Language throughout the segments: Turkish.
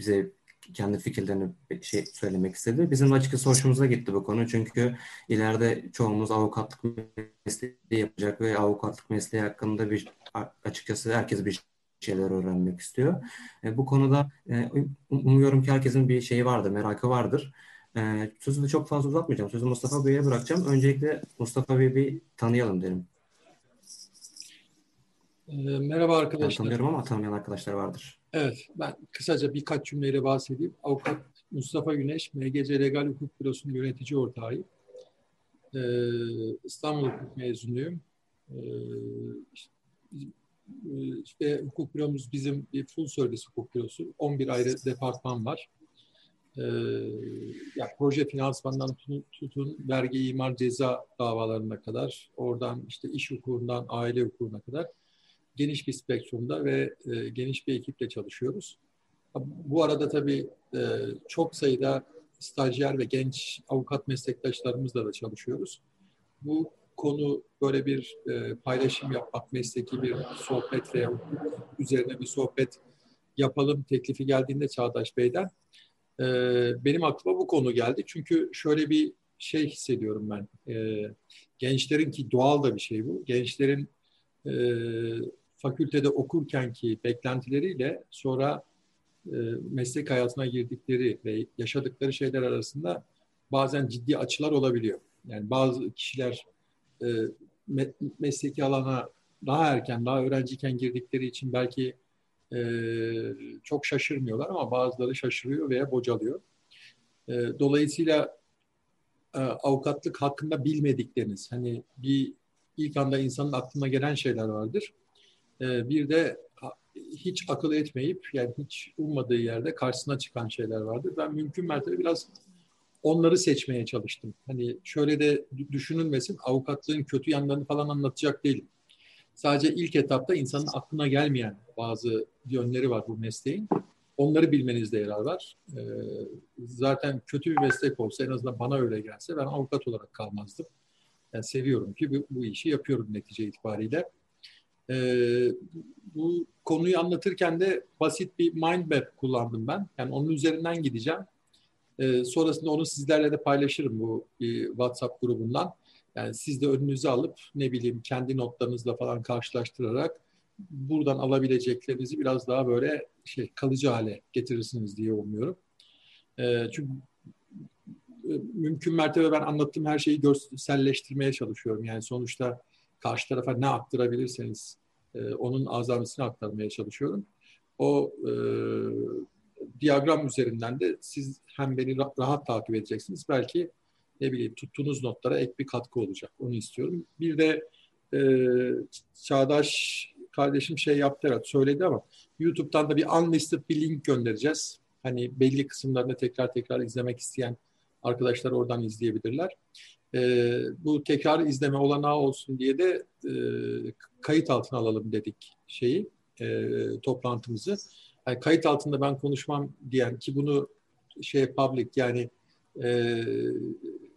bize kendi fikirlerini şey söylemek istedi. Bizim açıkçası hoşumuza gitti bu konu. Çünkü ileride çoğumuz avukatlık mesleği yapacak ve avukatlık mesleği hakkında bir açıkçası herkes bir şeyler öğrenmek istiyor. E, bu konuda e, umuyorum ki herkesin bir şeyi vardır, merakı vardır. E, sözü de çok fazla uzatmayacağım. Sözü Mustafa Bey'e bırakacağım. Öncelikle Mustafa Bey'i bir tanıyalım derim. E, merhaba arkadaşlar. Ben tanıyorum ama tanımayan arkadaşlar vardır. Evet, ben kısaca birkaç cümleyle bahsedeyim. Avukat Mustafa Güneş, MGC Legal Hukuk Bürosu'nun yönetici ortağıyım. Ee, İstanbul Hukuk mezunuyum. Ee, işte, hukuk büromuz bizim bir full service hukuk bürosu. 11 ayrı departman var. Ee, ya proje finansmandan tutun, tutun vergi, imar, ceza davalarına kadar, oradan işte iş hukukundan aile hukukuna kadar geniş bir spektrumda ve e, geniş bir ekiple çalışıyoruz. Bu arada tabii e, çok sayıda stajyer ve genç avukat meslektaşlarımızla da çalışıyoruz. Bu konu böyle bir e, paylaşım yapmak, mesleki bir sohbet veya üzerine bir sohbet yapalım teklifi geldiğinde Çağdaş Bey'den e, benim aklıma bu konu geldi. Çünkü şöyle bir şey hissediyorum ben. E, gençlerin ki doğal da bir şey bu. Gençlerin e, fakültede okurken ki beklentileriyle sonra e, meslek hayatına girdikleri ve yaşadıkları şeyler arasında bazen ciddi açılar olabiliyor. Yani bazı kişiler e, me, mesleki alana daha erken, daha öğrenciyken girdikleri için belki e, çok şaşırmıyorlar ama bazıları şaşırıyor veya bocalıyor. E, dolayısıyla e, avukatlık hakkında bilmedikleriniz, hani bir ilk anda insanın aklına gelen şeyler vardır. Ee, bir de hiç akıl etmeyip yani hiç ummadığı yerde karşısına çıkan şeyler vardır. Ben mümkün mertebe biraz onları seçmeye çalıştım. Hani şöyle de düşünülmesin avukatlığın kötü yanlarını falan anlatacak değilim. Sadece ilk etapta insanın aklına gelmeyen bazı yönleri var bu mesleğin. Onları bilmenizde yarar var. Ee, zaten kötü bir meslek olsa en azından bana öyle gelse ben avukat olarak kalmazdım. Yani seviyorum ki bu, bu işi yapıyorum netice itibariyle. Ee, bu konuyu anlatırken de basit bir mind map kullandım ben. Yani onun üzerinden gideceğim. Ee, sonrasında onu sizlerle de paylaşırım bu e, WhatsApp grubundan. Yani siz de önünüze alıp ne bileyim kendi notlarınızla falan karşılaştırarak buradan alabileceklerinizi biraz daha böyle şey kalıcı hale getirirsiniz diye umuyorum. Ee, çünkü e, mümkün mertebe ben anlattığım her şeyi görselleştirmeye çalışıyorum. Yani sonuçta karşı tarafa ne aktarabilirseniz e, onun azamisini aktarmaya çalışıyorum. O e, diyagram üzerinden de siz hem beni rahat takip edeceksiniz. Belki ne bileyim tuttuğunuz notlara ek bir katkı olacak. Onu istiyorum. Bir de e, Çağdaş kardeşim şey yaptı evet söyledi ama YouTube'dan da bir unlisted bir link göndereceğiz. Hani belli kısımlarını tekrar tekrar izlemek isteyen arkadaşlar oradan izleyebilirler. E, bu tekrar izleme olanağı olsun diye de e, kayıt altına alalım dedik şeyi e, toplantımızı. Yani kayıt altında ben konuşmam diyen ki bunu şey public yani e,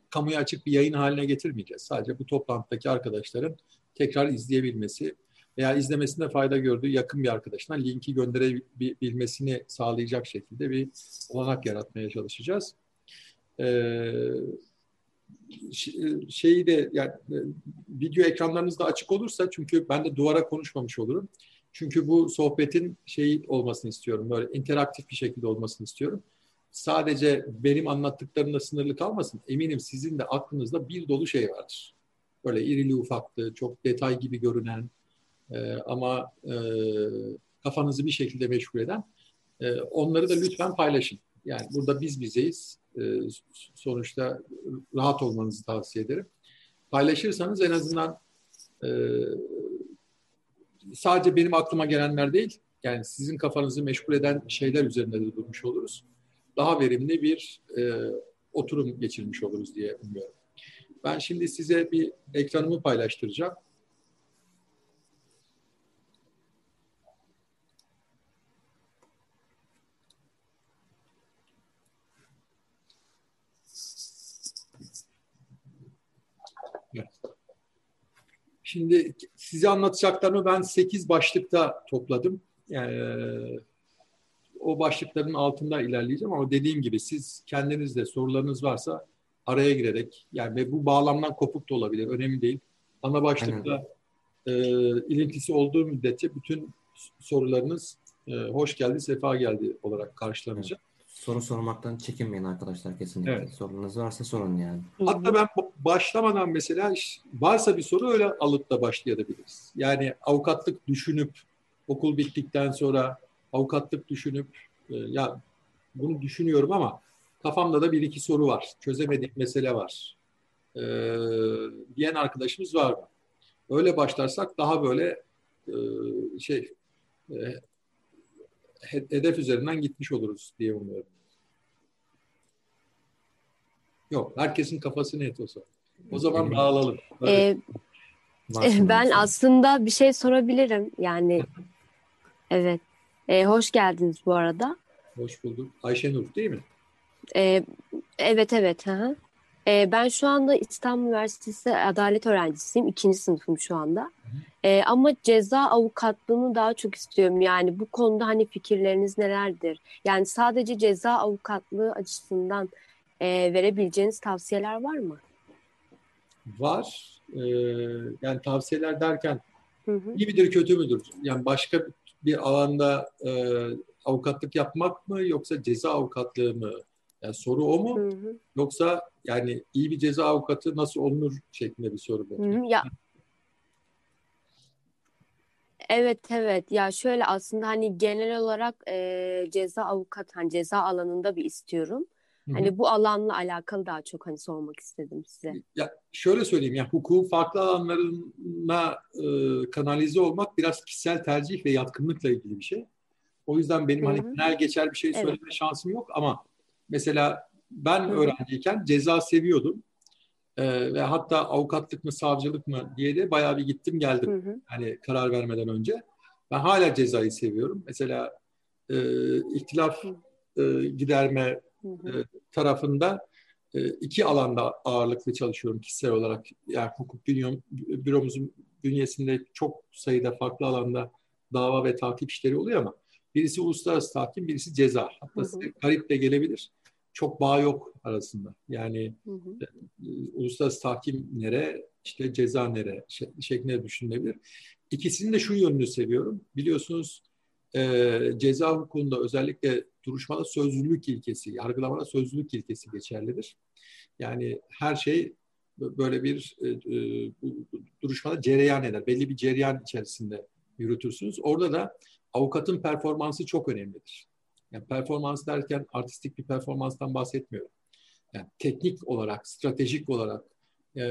kamuya açık bir yayın haline getirmeyeceğiz. Sadece bu toplantıdaki arkadaşların tekrar izleyebilmesi veya izlemesinde fayda gördüğü yakın bir arkadaşına linki gönderebilmesini sağlayacak şekilde bir olanak yaratmaya çalışacağız. Ee, şeyi de yani e, video ekranlarınız da açık olursa çünkü ben de duvara konuşmamış olurum. Çünkü bu sohbetin şey olmasını istiyorum. Böyle interaktif bir şekilde olmasını istiyorum. Sadece benim anlattıklarımla sınırlı kalmasın. Eminim sizin de aklınızda bir dolu şey vardır. Böyle irili ufaklı, çok detay gibi görünen e, ama e, kafanızı bir şekilde meşgul eden e, onları da lütfen paylaşın. Yani burada biz bizeyiz. E, sonuçta rahat olmanızı tavsiye ederim. Paylaşırsanız en azından e, sadece benim aklıma gelenler değil, yani sizin kafanızı meşgul eden şeyler üzerinde de durmuş oluruz. Daha verimli bir e, oturum geçirmiş oluruz diye umuyorum. Ben şimdi size bir ekranımı paylaştıracağım. Şimdi size anlatacaklarımı ben 8 başlıkta topladım. Yani o başlıkların altında ilerleyeceğim ama dediğim gibi siz kendiniz de sorularınız varsa araya girerek yani ve bu bağlamdan kopuk da olabilir. Önemli değil. Ana başlıkla e, ilintisi olduğu müddetçe bütün sorularınız e, hoş geldi, sefa geldi olarak karşılanacak. Evet. Soru sormaktan çekinmeyin arkadaşlar kesinlikle. Evet. Sorunuz varsa sorun yani. Hatta ben başlamadan mesela varsa bir soru öyle alıp da başlayabiliriz. Yani avukatlık düşünüp okul bittikten sonra avukatlık düşünüp e, ya bunu düşünüyorum ama kafamda da bir iki soru var. Çözemediğim mesele var. Ee, diyen arkadaşımız var mı? Öyle başlarsak daha böyle e, şey e, hedef üzerinden gitmiş oluruz diye umuyorum. Yok, herkesin kafası net olsa. O zaman dağılalım. Ee, ben aslında bir şey sorabilirim. Yani evet. Ee, hoş geldiniz bu arada. Hoş bulduk. Ayşenur değil mi? Ee, evet evet. Hı -hı. Ee, ben şu anda İstanbul Üniversitesi adalet öğrencisiyim. İkinci sınıfım şu anda. Ee, ama ceza avukatlığını daha çok istiyorum. Yani bu konuda hani fikirleriniz nelerdir? Yani sadece ceza avukatlığı açısından e, verebileceğiniz tavsiyeler var mı? Var. Ee, yani tavsiyeler derken hı hı. iyi midir kötü müdür? Yani başka bir alanda e, avukatlık yapmak mı yoksa ceza avukatlığı mı? Yani soru o mu? Hı hı. Yoksa yani iyi bir ceza avukatı nasıl olunur şeklinde bir soru bu. Hı hı. Ya Evet evet ya şöyle aslında hani genel olarak e, ceza avukat hani ceza alanında bir istiyorum. Hı-hı. Hani bu alanla alakalı daha çok hani sormak istedim size. Ya şöyle söyleyeyim ya hukukun farklı alanlarına e, kanalize olmak biraz kişisel tercih ve yatkınlıkla ilgili bir şey. O yüzden benim Hı-hı. hani genel geçer bir şey söyleme evet. şansım yok ama mesela ben öğrenciyken ceza seviyordum. Ee, ve hatta avukatlık mı savcılık mı diye de bayağı bir gittim geldim. Hı hı. Hani karar vermeden önce. Ben hala cezayı seviyorum. Mesela e, ihtilaf e, giderme. E, tarafında e, iki alanda ağırlıklı çalışıyorum kişisel olarak. Yani hukuk bünyom, büromuzun bünyesinde çok sayıda farklı alanda dava ve takip işleri oluyor ama birisi uluslararası tahkim, birisi ceza. Hatta hı hı. garip de gelebilir çok bağ yok arasında. Yani hı hı. E, uluslararası tahkim nere, işte ceza nere şeklinde düşünülebilir. İkisini de şu yönünü seviyorum. Biliyorsunuz e, ceza hukukunda özellikle duruşmada sözlülük ilkesi, yargılamada sözlülük ilkesi geçerlidir. Yani her şey böyle bir e, e, duruşmada cereyan eder. Belli bir cereyan içerisinde yürütürsünüz. Orada da avukatın performansı çok önemlidir. Yani performans derken artistik bir performanstan bahsetmiyorum. Yani teknik olarak, stratejik olarak e,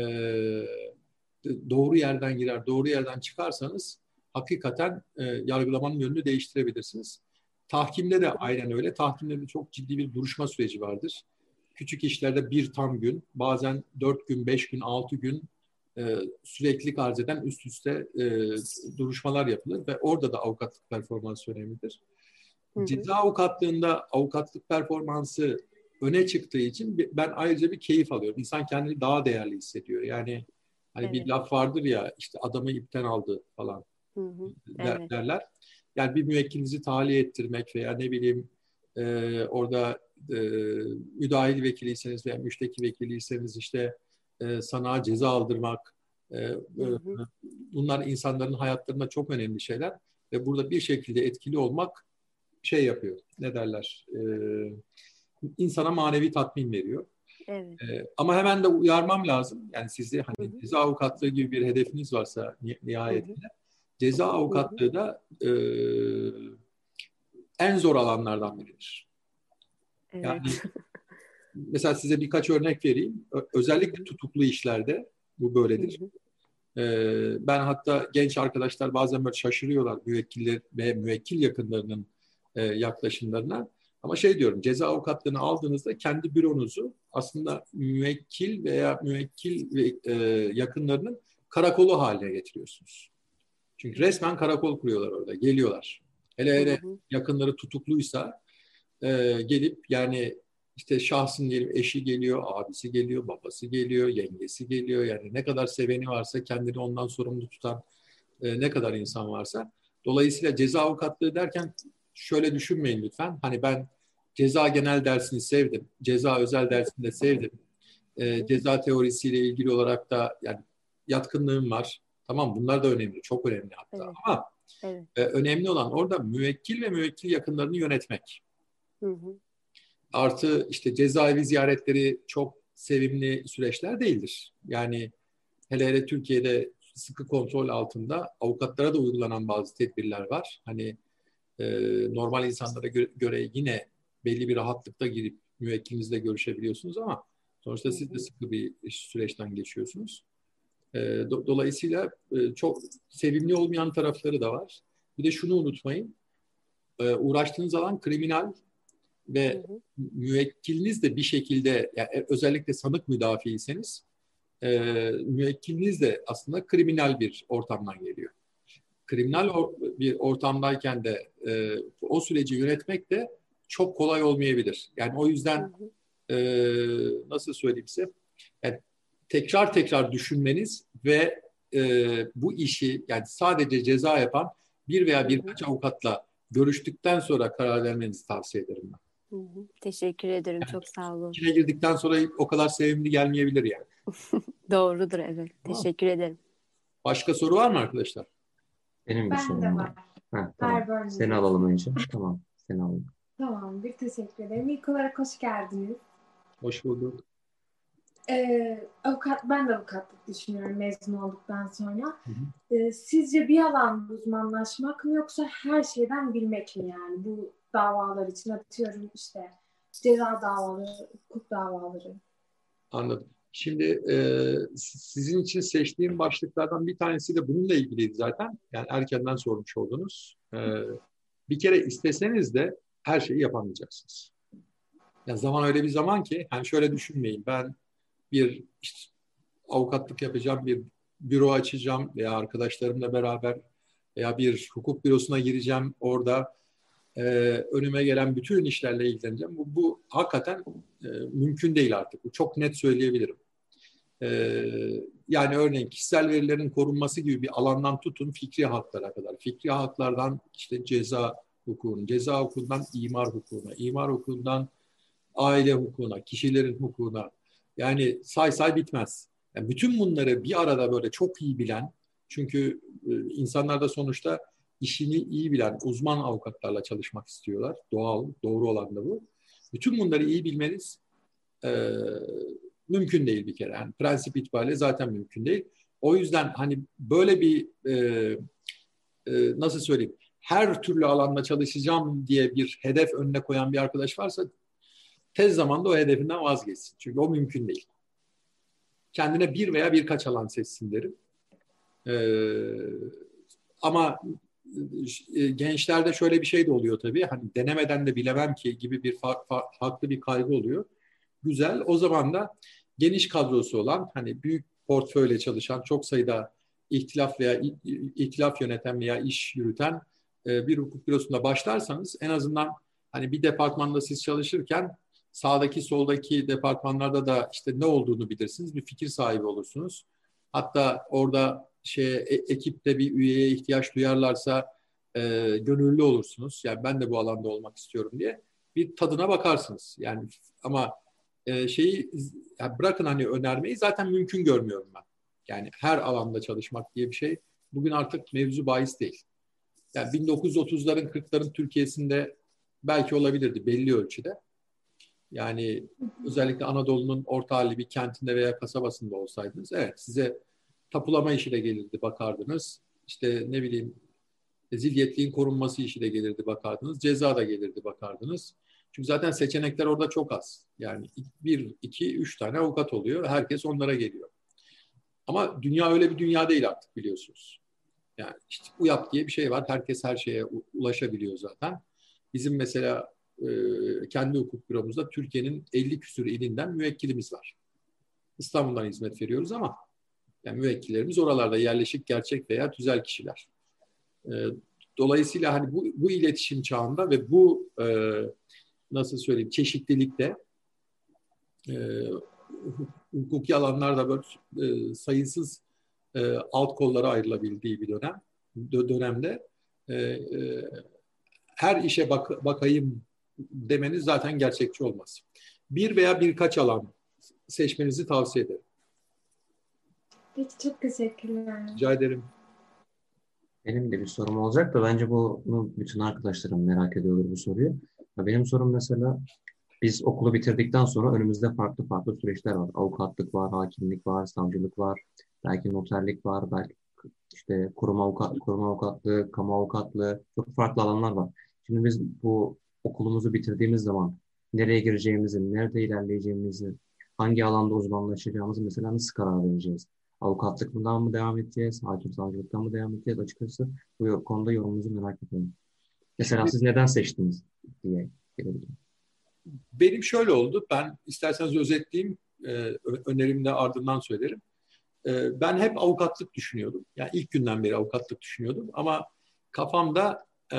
doğru yerden girer, doğru yerden çıkarsanız hakikaten e, yargılamanın yönünü değiştirebilirsiniz. Tahkimde de aynen öyle. Tahkimde de çok ciddi bir duruşma süreci vardır. Küçük işlerde bir tam gün, bazen dört gün, beş gün, altı gün e, süreklilik arz eden üst üste e, duruşmalar yapılır ve orada da avukatlık performansı önemlidir. Hı Ceza avukatlığında avukatlık performansı öne çıktığı için ben ayrıca bir keyif alıyorum. İnsan kendini daha değerli hissediyor. Yani hani evet. bir laf vardır ya işte adamı ipten aldı falan hı hı. Der, evet. derler. Yani bir müvekkilinizi tahliye ettirmek veya ne bileyim e, orada e, müdahil vekiliyseniz veya müşteki vekiliyseniz işte e, sanağa ceza aldırmak e, hı. bunlar insanların hayatlarında çok önemli şeyler ve burada bir şekilde etkili olmak şey yapıyor. Ne derler? E, insana manevi tatmin veriyor. Evet. E, ama hemen de uyarmam lazım. Yani sizi hani hı hı. ceza avukatlığı gibi bir hedefiniz varsa nihayetinde hı hı. ceza avukatlığı da e, en zor alanlardan biridir. Evet. Yani mesela size birkaç örnek vereyim. Özellikle tutuklu işlerde bu böyledir. Hı. Ben hatta genç arkadaşlar bazen böyle şaşırıyorlar müvekkiller ve müvekkil yakınlarının e, yaklaşımlarına. Ama şey diyorum ceza avukatlığını aldığınızda kendi büronuzu aslında müvekkil veya müvekkil ve e, yakınlarının karakolu haline getiriyorsunuz. Çünkü resmen karakol kuruyorlar orada, geliyorlar. Hele hele yakınları tutukluysa e, gelip yani işte şahsın diyelim eşi geliyor, abisi geliyor, babası geliyor, yengesi geliyor. Yani ne kadar seveni varsa kendini ondan sorumlu tutan e, ne kadar insan varsa. Dolayısıyla ceza avukatlığı derken şöyle düşünmeyin lütfen. Hani ben ceza genel dersini sevdim. Ceza özel dersini de sevdim. E, ceza teorisiyle ilgili olarak da yani yatkınlığım var. Tamam bunlar da önemli. Çok önemli hatta. Evet. Ama evet. E, önemli olan orada müvekkil ve müvekkil yakınlarını yönetmek. Hı hı. Artı işte cezaevi ziyaretleri çok sevimli süreçler değildir. Yani hele hele Türkiye'de sıkı kontrol altında avukatlara da uygulanan bazı tedbirler var. Hani e, normal insanlara göre, göre yine belli bir rahatlıkta girip müvekkilinizle görüşebiliyorsunuz ama sonuçta siz de sıkı bir süreçten geçiyorsunuz. E, do, dolayısıyla e, çok sevimli olmayan tarafları da var. Bir de şunu unutmayın. E, uğraştığınız alan kriminal ve hı hı. müvekkiliniz de bir şekilde yani e, özellikle sanık müdafiiyseniz e, müvekkiliniz de aslında kriminal bir ortamdan geliyor. Kriminal or, bir ortamdayken de e, o süreci yönetmek de çok kolay olmayabilir. Yani o yüzden e, nasıl söyleyeyim size yani tekrar tekrar düşünmeniz ve e, bu işi yani sadece ceza yapan bir veya birkaç avukatla görüştükten sonra karar vermenizi tavsiye ederim ben. Hı hı. Teşekkür ederim. Yani, Çok sağ olun. İçine girdikten sonra o kadar sevimli gelmeyebilir yani. Doğrudur evet. Tamam. Teşekkür ederim. Başka soru var mı arkadaşlar? Benim bir ben sorum var. Ha, tamam. Seni alalım önce. tamam. Seni alalım. Tamam. Bir teşekkür ederim. İlk olarak hoş geldiniz. Hoş bulduk. Ee, avukat, ben de avukatlık düşünüyorum mezun olduktan sonra. Hı hı. Ee, sizce bir alanda uzmanlaşmak mı yoksa her şeyden bilmek mi yani? Bu davalar için atıyorum işte ceza davaları, hukuk davaları. Anladım. Şimdi e, sizin için seçtiğim başlıklardan bir tanesi de bununla ilgiliydi zaten. Yani erkenden sormuş oldunuz. E, bir kere isteseniz de her şeyi yapamayacaksınız. Ya zaman öyle bir zaman ki, hani şöyle düşünmeyin. Ben bir işte, avukatlık yapacağım, bir büro açacağım veya arkadaşlarımla beraber veya bir hukuk bürosuna gireceğim. Orada e, önüme gelen bütün işlerle ilgileneceğim. Bu, bu hakikaten e, mümkün değil artık. Bu çok net söyleyebilirim. E, yani örneğin kişisel verilerin korunması gibi bir alandan tutun fikri haklara kadar. Fikri haklardan işte ceza hukukuna, ceza hukukundan imar hukukuna, imar hukukundan aile hukukuna, kişilerin hukukuna. Yani say say bitmez. Yani bütün bunları bir arada böyle çok iyi bilen, çünkü e, insanlar da sonuçta işini iyi bilen uzman avukatlarla çalışmak istiyorlar. Doğal, doğru olan da bu. Bütün bunları iyi bilmeniz e, mümkün değil bir kere. Yani prensip itibariyle zaten mümkün değil. O yüzden hani böyle bir e, e, nasıl söyleyeyim her türlü alanda çalışacağım diye bir hedef önüne koyan bir arkadaş varsa tez zamanda o hedefinden vazgeçsin. Çünkü o mümkün değil. Kendine bir veya birkaç alan seçsin derim. Ee, ama gençlerde şöyle bir şey de oluyor tabii. Hani denemeden de bilemem ki gibi bir fa- fa- farklı bir kaygı oluyor. Güzel. O zaman da geniş kadrosu olan hani büyük portföyle çalışan çok sayıda ihtilaf veya ihtilaf yöneten veya iş yürüten e, bir hukuk bürosunda başlarsanız en azından hani bir departmanda siz çalışırken sağdaki soldaki departmanlarda da işte ne olduğunu bilirsiniz. Bir fikir sahibi olursunuz. Hatta orada şey e, ekipte bir üyeye ihtiyaç duyarlarsa e, gönüllü olursunuz. Yani ben de bu alanda olmak istiyorum diye bir tadına bakarsınız. Yani ama e, şeyi yani bırakın hani önermeyi zaten mümkün görmüyorum ben. Yani her alanda çalışmak diye bir şey bugün artık mevzu bahis değil. Yani 1930'ların 40'ların Türkiye'sinde belki olabilirdi belli ölçüde. Yani özellikle Anadolu'nun orta halli bir kentinde veya kasabasında olsaydınız evet size tapulama işi gelirdi bakardınız. İşte ne bileyim zilyetliğin korunması işi gelirdi bakardınız. Ceza da gelirdi bakardınız. Çünkü zaten seçenekler orada çok az. Yani bir, iki, üç tane avukat oluyor. Herkes onlara geliyor. Ama dünya öyle bir dünya değil artık biliyorsunuz. Yani işte UYAP diye bir şey var. Herkes her şeye ulaşabiliyor zaten. Bizim mesela e, kendi hukuk büromuzda Türkiye'nin 50 küsur ilinden müvekkilimiz var. İstanbul'dan hizmet veriyoruz ama yani müvekkillerimiz oralarda yerleşik gerçek veya tüzel kişiler. E, dolayısıyla hani bu, bu iletişim çağında ve bu e, nasıl söyleyeyim çeşitlilikte e, hukuki alanlarda böyle e, sayısız e, alt kollara ayrılabildiği bir dönem dönemde e, e, her işe bak, bakayım demeniz zaten gerçekçi olmaz. Bir veya birkaç alan seçmenizi tavsiye ederim. Peki çok teşekkürler. Rica ederim. Benim de bir sorum olacak da bence bunu bütün arkadaşlarım merak ediyorlar bu soruyu. Benim sorum mesela biz okulu bitirdikten sonra önümüzde farklı farklı süreçler var. Avukatlık var, hakimlik var, savcılık var, belki noterlik var, belki işte kurum avukat, kurum avukatlığı, kamu avukatlığı, çok farklı alanlar var. Şimdi biz bu okulumuzu bitirdiğimiz zaman nereye gireceğimizi, nerede ilerleyeceğimizi, hangi alanda uzmanlaşacağımızı mesela nasıl karar vereceğiz? Avukatlıktan mı devam edeceğiz? Hakim savcılıktan mı devam edeceğiz? Açıkçası bu konuda yorumunuzu merak ediyorum. Mesela siz neden seçtiniz diye gelebilirim. Benim şöyle oldu. Ben isterseniz özetleyeyim. E, önerimde ardından söylerim. E, ben hep avukatlık düşünüyordum. Yani ilk günden beri avukatlık düşünüyordum. Ama kafamda e,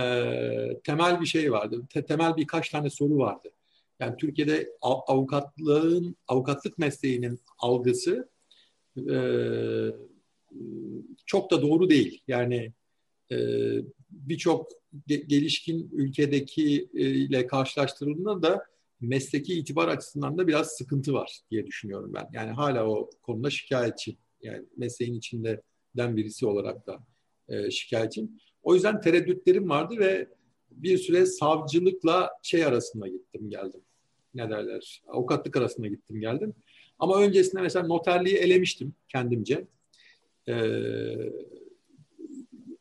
temel bir şey vardı. Te, temel birkaç tane soru vardı. Yani Türkiye'de avukatlığın, avukatlık mesleğinin algısı e, çok da doğru değil. Yani e, birçok gelişkin ülkedeki e, ile karşılaştırıldığında da mesleki itibar açısından da biraz sıkıntı var diye düşünüyorum ben. Yani hala o konuda şikayetçi. Yani mesleğin içinden birisi olarak da e, şikayetçiyim. O yüzden tereddütlerim vardı ve bir süre savcılıkla şey arasında gittim geldim. Ne derler? Avukatlık arasında gittim geldim. Ama öncesinde mesela noterliği elemiştim kendimce. Ee,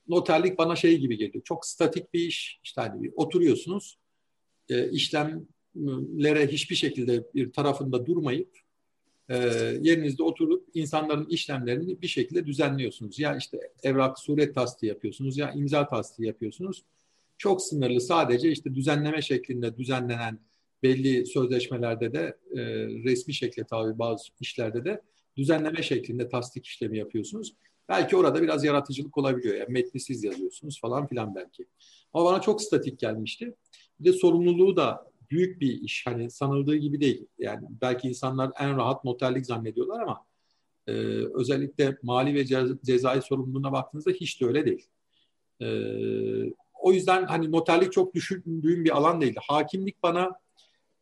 noterlik bana şey gibi geliyor. Çok statik bir iş. İşte hani bir oturuyorsunuz. E, işlemlere hiçbir şekilde bir tarafında durmayıp e, yerinizde oturup insanların işlemlerini bir şekilde düzenliyorsunuz. Ya işte evrak suret tasdiği yapıyorsunuz ya imza tasdiği yapıyorsunuz. Çok sınırlı sadece işte düzenleme şeklinde düzenlenen belli sözleşmelerde de e, resmi şekilde tabi bazı işlerde de düzenleme şeklinde tasdik işlemi yapıyorsunuz. Belki orada biraz yaratıcılık olabiliyor. Yani metni siz yazıyorsunuz falan filan belki. Ama bana çok statik gelmişti. Bir de sorumluluğu da büyük bir iş. Hani sanıldığı gibi değil. Yani belki insanlar en rahat noterlik zannediyorlar ama e, özellikle mali ve cezai sorumluluğuna baktığınızda hiç de öyle değil. E, o yüzden hani noterlik çok düşündüğüm bir alan değildi. Hakimlik bana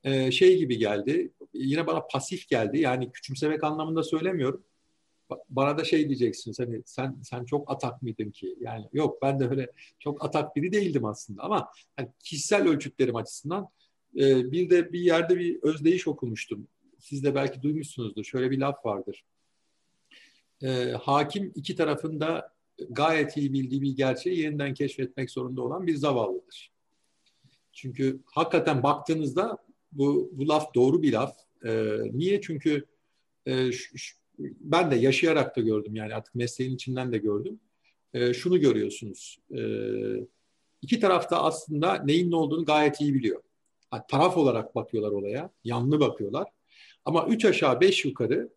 e, şey gibi geldi. Yine bana pasif geldi. Yani küçümsemek anlamında söylemiyorum. Bana da şey diyeceksiniz hani sen sen çok atak mıydın ki? Yani yok ben de öyle çok atak biri değildim aslında ama hani kişisel ölçütlerim açısından e, bir de bir yerde bir özdeyiş okumuştum. Siz de belki duymuşsunuzdur. Şöyle bir laf vardır. E, hakim iki tarafında gayet iyi bildiği bir gerçeği yeniden keşfetmek zorunda olan bir zavallıdır. Çünkü hakikaten baktığınızda bu, bu laf doğru bir laf. E, niye? Çünkü e, ş, ş, ben de yaşayarak da gördüm yani artık mesleğin içinden de gördüm. E, şunu görüyorsunuz. E, iki tarafta aslında neyin ne olduğunu gayet iyi biliyor. Yani taraf olarak bakıyorlar olaya. Yanlı bakıyorlar. Ama üç aşağı beş yukarı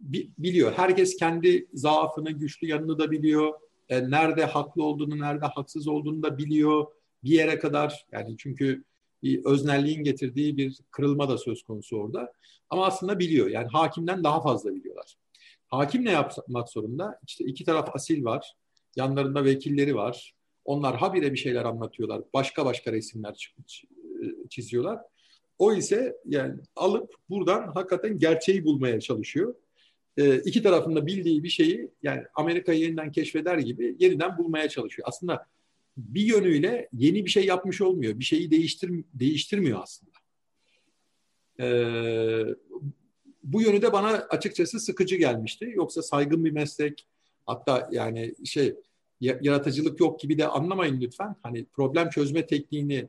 bi, biliyor. Herkes kendi zaafını, güçlü yanını da biliyor. E, nerede haklı olduğunu, nerede haksız olduğunu da biliyor. Bir yere kadar yani çünkü öznelliğin getirdiği bir kırılma da söz konusu orada. Ama aslında biliyor. Yani hakimden daha fazla biliyorlar. Hakim ne yapmak zorunda? İşte iki taraf asil var. Yanlarında vekilleri var. Onlar habire bir şeyler anlatıyorlar. Başka başka resimler çiziyorlar. O ise yani alıp buradan hakikaten gerçeği bulmaya çalışıyor. E, iki tarafında bildiği bir şeyi yani Amerika'yı yeniden keşfeder gibi yeniden bulmaya çalışıyor. Aslında bir yönüyle yeni bir şey yapmış olmuyor. Bir şeyi değiştir, değiştirmiyor aslında. Ee, bu yönü de bana açıkçası sıkıcı gelmişti. Yoksa saygın bir meslek, hatta yani şey yaratıcılık yok gibi de anlamayın lütfen. Hani problem çözme tekniğini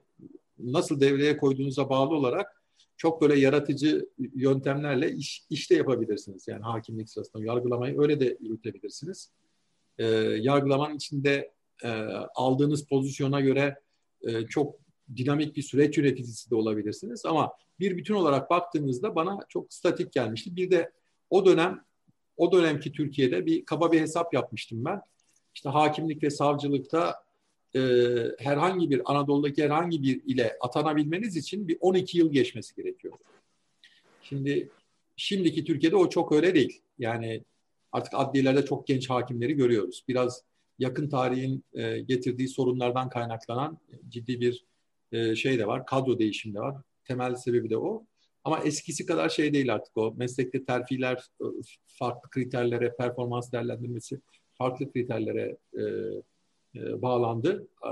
nasıl devreye koyduğunuza bağlı olarak çok böyle yaratıcı yöntemlerle iş, işte yapabilirsiniz. Yani hakimlik sırasında yargılamayı öyle de yürütebilirsiniz. Ee, yargılamanın içinde e, aldığınız pozisyona göre e, çok dinamik bir süreç yöneticisi de olabilirsiniz. Ama bir bütün olarak baktığınızda bana çok statik gelmişti. Bir de o dönem o dönemki Türkiye'de bir kaba bir hesap yapmıştım ben. İşte hakimlik ve savcılıkta e, herhangi bir Anadolu'daki herhangi bir ile atanabilmeniz için bir 12 yıl geçmesi gerekiyor. Şimdi şimdiki Türkiye'de o çok öyle değil. Yani artık adliyelerde çok genç hakimleri görüyoruz. Biraz yakın tarihin e, getirdiği sorunlardan kaynaklanan ciddi bir e, şey de var, kadro değişimi de var. Temel sebebi de o. Ama eskisi kadar şey değil artık o. Meslekte terfiler e, farklı kriterlere, performans değerlendirmesi farklı kriterlere e, e, bağlandı. E,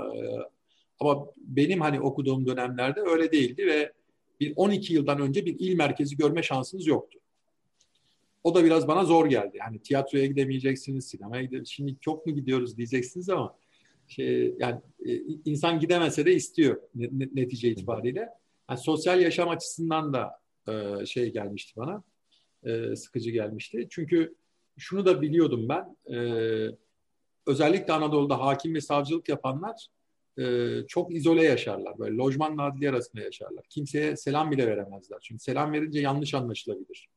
ama benim hani okuduğum dönemlerde öyle değildi ve bir 12 yıldan önce bir il merkezi görme şansınız yoktu. O da biraz bana zor geldi. Yani tiyatroya gidemeyeceksiniz, sinemaya gidemeyeceksiniz. Şimdi çok mu gidiyoruz diyeceksiniz ama şey, yani e, insan gidemese de istiyor netice itibariyle. Yani sosyal yaşam açısından da e, şey gelmişti bana, e, sıkıcı gelmişti. Çünkü şunu da biliyordum ben, özellikle Anadolu'da hakim ve savcılık yapanlar çok izole yaşarlar. Böyle lojmanla adliye arasında yaşarlar. Kimseye selam bile veremezler. Çünkü selam verince yanlış anlaşılabilir.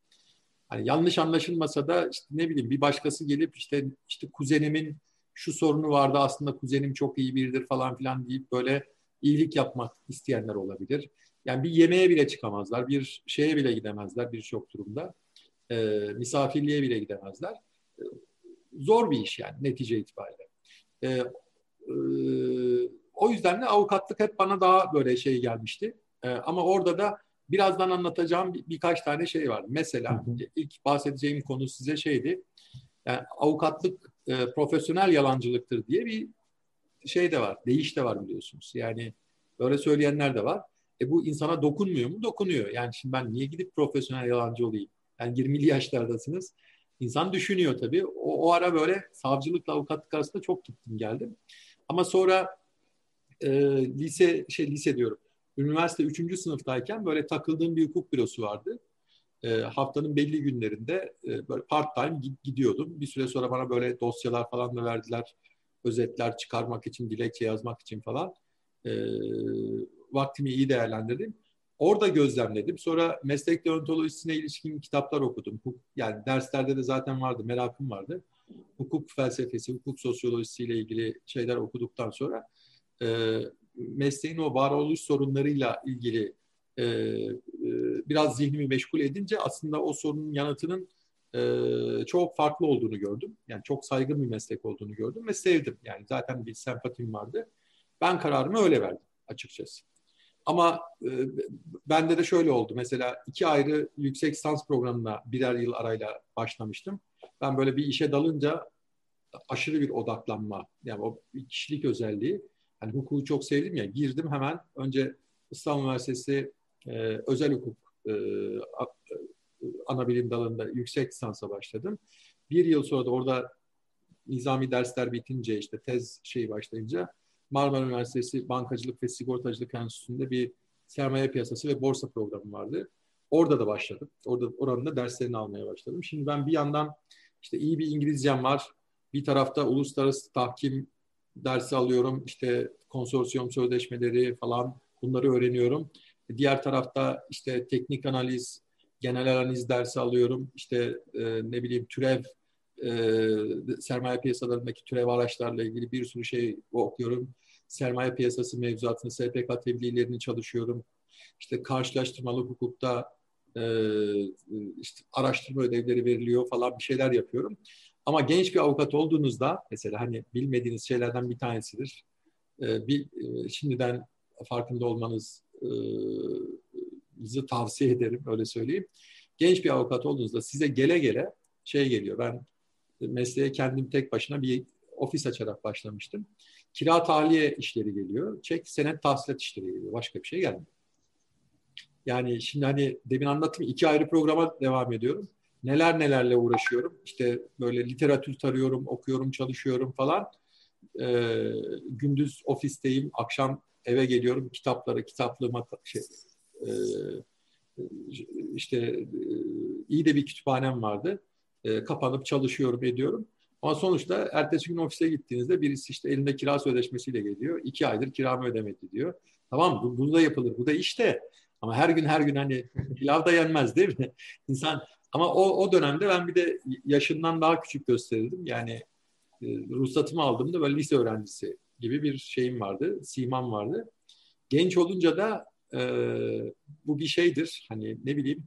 Hani yanlış anlaşılmasa da işte ne bileyim bir başkası gelip işte işte kuzenimin şu sorunu vardı aslında kuzenim çok iyi biridir falan filan deyip böyle iyilik yapmak isteyenler olabilir. Yani bir yemeğe bile çıkamazlar, bir şeye bile gidemezler birçok durumda. E, misafirliğe bile gidemezler. E, zor bir iş yani netice itibariyle. E, e, o yüzden de avukatlık hep bana daha böyle şey gelmişti. E, ama orada da birazdan anlatacağım bir, birkaç tane şey var. Mesela hı hı. ilk bahsedeceğim konu size şeydi. Yani avukatlık e, profesyonel yalancılıktır diye bir şey de var. Değiş de var biliyorsunuz. Yani böyle söyleyenler de var. E bu insana dokunmuyor mu? Dokunuyor. Yani şimdi ben niye gidip profesyonel yalancı olayım? Yani 20'li yaşlardasınız. İnsan düşünüyor tabii. O, o ara böyle savcılıkla avukatlık arasında çok gittim geldim. Ama sonra e, lise şey lise diyorum. Üniversite 3. sınıftayken böyle takıldığım bir hukuk bürosu vardı. E, haftanın belli günlerinde e, böyle part time gidiyordum. Bir süre sonra bana böyle dosyalar falan da verdiler. Özetler çıkarmak için, dilekçe yazmak için falan. E, vaktimi iyi değerlendirdim. Orada gözlemledim. Sonra meslek deontolojisine ilişkin kitaplar okudum. Yani derslerde de zaten vardı, merakım vardı. Hukuk felsefesi, hukuk sosyolojisiyle ilgili şeyler okuduktan sonra e, mesleğin o varoluş sorunlarıyla ilgili e, e, biraz zihnimi meşgul edince aslında o sorunun yanıtının e, çok farklı olduğunu gördüm. Yani çok saygın bir meslek olduğunu gördüm ve sevdim. Yani zaten bir sempatim vardı. Ben kararımı öyle verdim açıkçası. Ama e, bende de şöyle oldu. Mesela iki ayrı yüksek lisans programına birer yıl arayla başlamıştım. Ben böyle bir işe dalınca aşırı bir odaklanma, yani o kişilik özelliği. Hani hukuku çok sevdim ya, girdim hemen. Önce İstanbul Üniversitesi e, özel hukuk e, ana bilim dalında yüksek lisansa başladım. Bir yıl sonra da orada nizami dersler bitince işte tez şeyi başlayınca Marmara Üniversitesi Bankacılık ve Sigortacılık Enstitüsü'nde bir sermaye piyasası ve borsa programı vardı. Orada da başladım. Orada oranın da derslerini almaya başladım. Şimdi ben bir yandan işte iyi bir İngilizcem var. Bir tarafta uluslararası tahkim dersi alıyorum. İşte konsorsiyum sözleşmeleri falan bunları öğreniyorum. Diğer tarafta işte teknik analiz, genel analiz dersi alıyorum. İşte e, ne bileyim türev e, sermaye piyasalarındaki türev araçlarla ilgili bir sürü şey okuyorum. Sermaye piyasası mevzuatını, SPK tebliğlerini çalışıyorum. İşte karşılaştırmalı hukukta e, işte araştırma ödevleri veriliyor falan bir şeyler yapıyorum. Ama genç bir avukat olduğunuzda mesela hani bilmediğiniz şeylerden bir tanesidir. E, bir, e, şimdiden farkında olmanızı e, tavsiye ederim öyle söyleyeyim. Genç bir avukat olduğunuzda size gele gele şey geliyor. Ben mesleğe kendim tek başına bir ofis açarak başlamıştım. Kira tahliye işleri geliyor. Çek senet tahsilat işleri geliyor. Başka bir şey gelmiyor. Yani şimdi hani demin anlattım iki ayrı programa devam ediyorum. Neler nelerle uğraşıyorum. İşte böyle literatür tarıyorum, okuyorum, çalışıyorum falan. Ee, gündüz ofisteyim, akşam eve geliyorum. Kitapları, kitaplığıma şey, e, işte e, iyi de bir kütüphanem vardı e, kapanıp çalışıyorum, ediyorum. Ama sonuçta ertesi gün ofise gittiğinizde birisi işte elinde kira sözleşmesiyle geliyor. İki aydır kiramı ödemedi diyor. Tamam bu, bu da yapılır. Bu da işte. Ama her gün her gün hani pilav da yenmez değil mi? İnsan ama o, o dönemde ben bir de yaşından daha küçük gösterirdim. Yani e, ruhsatımı aldığımda böyle lise öğrencisi gibi bir şeyim vardı. Simam vardı. Genç olunca da e, bu bir şeydir. Hani ne bileyim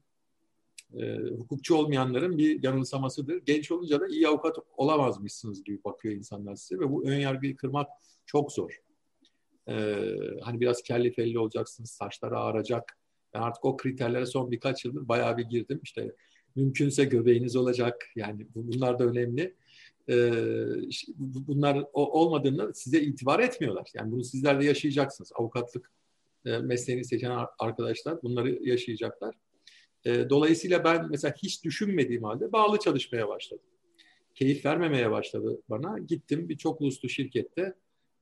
e, hukukçu olmayanların bir yanılsamasıdır. Genç olunca da iyi avukat olamazmışsınız gibi bakıyor insanlar size ve bu ön yargıyı kırmak çok zor. Ee, hani biraz kelli felli olacaksınız, saçları ağaracak. Ben artık o kriterlere son birkaç yıldır bayağı bir girdim. İşte mümkünse göbeğiniz olacak. Yani bunlar da önemli. Ee, bunlar olmadığında size itibar etmiyorlar. Yani bunu sizler de yaşayacaksınız. Avukatlık e, mesleğini seçen arkadaşlar bunları yaşayacaklar. Ee, dolayısıyla ben mesela hiç düşünmediğim halde bağlı çalışmaya başladım. Keyif vermemeye başladı bana. Gittim bir çok uluslu şirkette